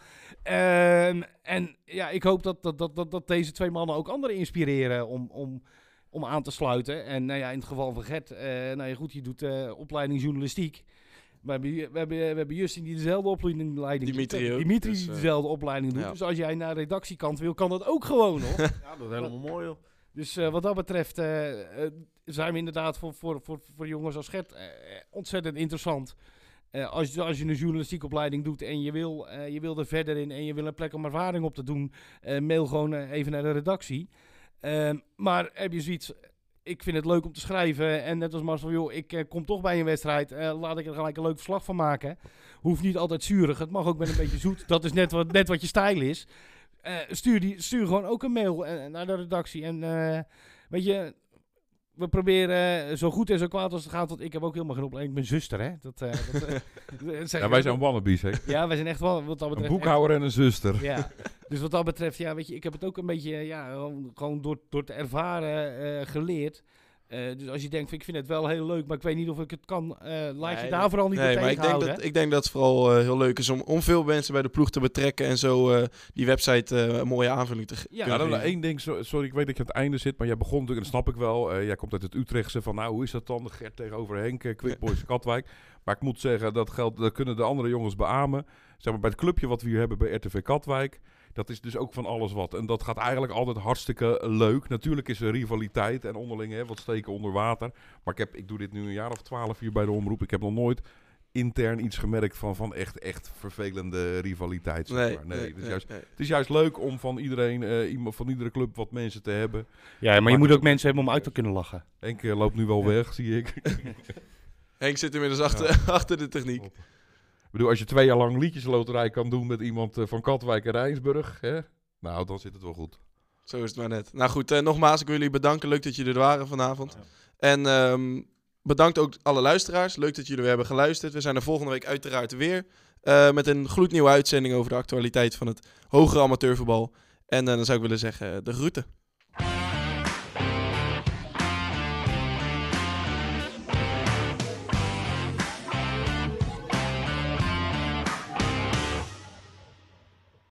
Ehm, en ja, ik hoop dat, dat, dat, dat, dat deze twee mannen ook anderen inspireren om, om, om aan te sluiten. En nou ja, in het geval van Gert, eh, nou ja, goed, je doet eh, opleiding journalistiek. We hebben, we, hebben, we hebben Justin die dezelfde opleiding doet. Dimitri ook, Dimitri dus, die eh, dezelfde opleiding doet. ja. Dus als jij naar redactiekant wil, kan dat ook gewoon nog. Ja, dat is helemaal mooi, joh. Dus eh, wat dat betreft zijn we inderdaad voor, voor, voor, voor jongens als Gert ontzettend interessant. Eh, als, je- als je een journalistieke opleiding doet en je wil, eh, je wil er verder in en je wil een plek om ervaring op te doen, eh, mail gewoon even naar de redactie. Ehm, maar heb je zoiets, ik vind het leuk om te schrijven en net als Marcel, joh, ik kom toch bij een wedstrijd, laat ik er gelijk een leuk verslag van maken. Hoeft niet altijd zuurig, het mag ook met een beetje zoet. Dat is net wat, net wat je stijl is. Stuur, die, stuur gewoon ook een mail naar de redactie. En weet je, we proberen eh, zo goed en zo kwaad als het gaat. Want ik heb ook helemaal geen opleiding. Ik ben zuster, hè? Dat, eh, dat, eh, dat Ja, wij zijn wannabes, hè. Ja, wij zijn echt wel wat dat Een betreft. echt- boekhouder en een zuster. ja, dus wat dat betreft, ja, weet je, ik heb het ook een beetje, ja, gewoon, door, door te ervaren geleerd. Eh, dus als je denkt, ik vind het wel heel leuk, maar ik weet niet of ik het kan, eh, laat je Nee, daar vooral niet Nee, maar ik denk, tegenhouden. dat, ik denk dat het vooral eh, heel leuk is om, om veel mensen bij de ploeg te betrekken en zo eh, die website eh, een mooie aanvulling te ge- Ja, kunnen Ja, dan geven. één ding, so- sorry, ik weet dat je aan het einde zit, maar jij begon natuurlijk, en dat snap ik wel, eh, jij komt uit het Utrechtse, van nou, hoe is dat dan, Gert tegenover Henk, eh, Quick Boys Katwijk. Maar ik moet zeggen, dat geldt, dat kunnen de andere jongens beamen. Zeg maar, bij het clubje wat we hier hebben bij RTV Katwijk, dat is dus ook van alles wat. En dat gaat eigenlijk altijd hartstikke leuk. Natuurlijk is er rivaliteit en onderling hè, wat steken onder water. Maar ik, heb, ik doe dit nu een jaar of twaalf hier bij de omroep. Ik heb nog nooit intern iets gemerkt van, van echt, echt vervelende rivaliteit. Zeg Nee, maar. nee, nee, het is juist nee. het is juist leuk om van iedereen, eh, iemand van iedere club wat mensen te hebben. ja, maar je moet ook mensen hebben om uit te kunnen lachen. Henk eh, loopt nu wel weg, zie ik. Henk zit inmiddels achter, achter de techniek. Ik bedoel, als je twee jaar lang liedjesloterij kan doen met iemand eh, van Katwijk en Rijnsburg, hè? nou, dan zit het wel goed. Zo is het maar net. Nou goed, eh, nogmaals, ik wil jullie bedanken. Leuk dat jullie er waren vanavond. En ehm, bedankt ook alle luisteraars. Leuk dat jullie weer hebben geluisterd. We zijn er volgende week uiteraard weer. eh, met een gloednieuwe uitzending over de actualiteit van het hogere amateurvoetbal. En dan zou ik willen zeggen, de groeten.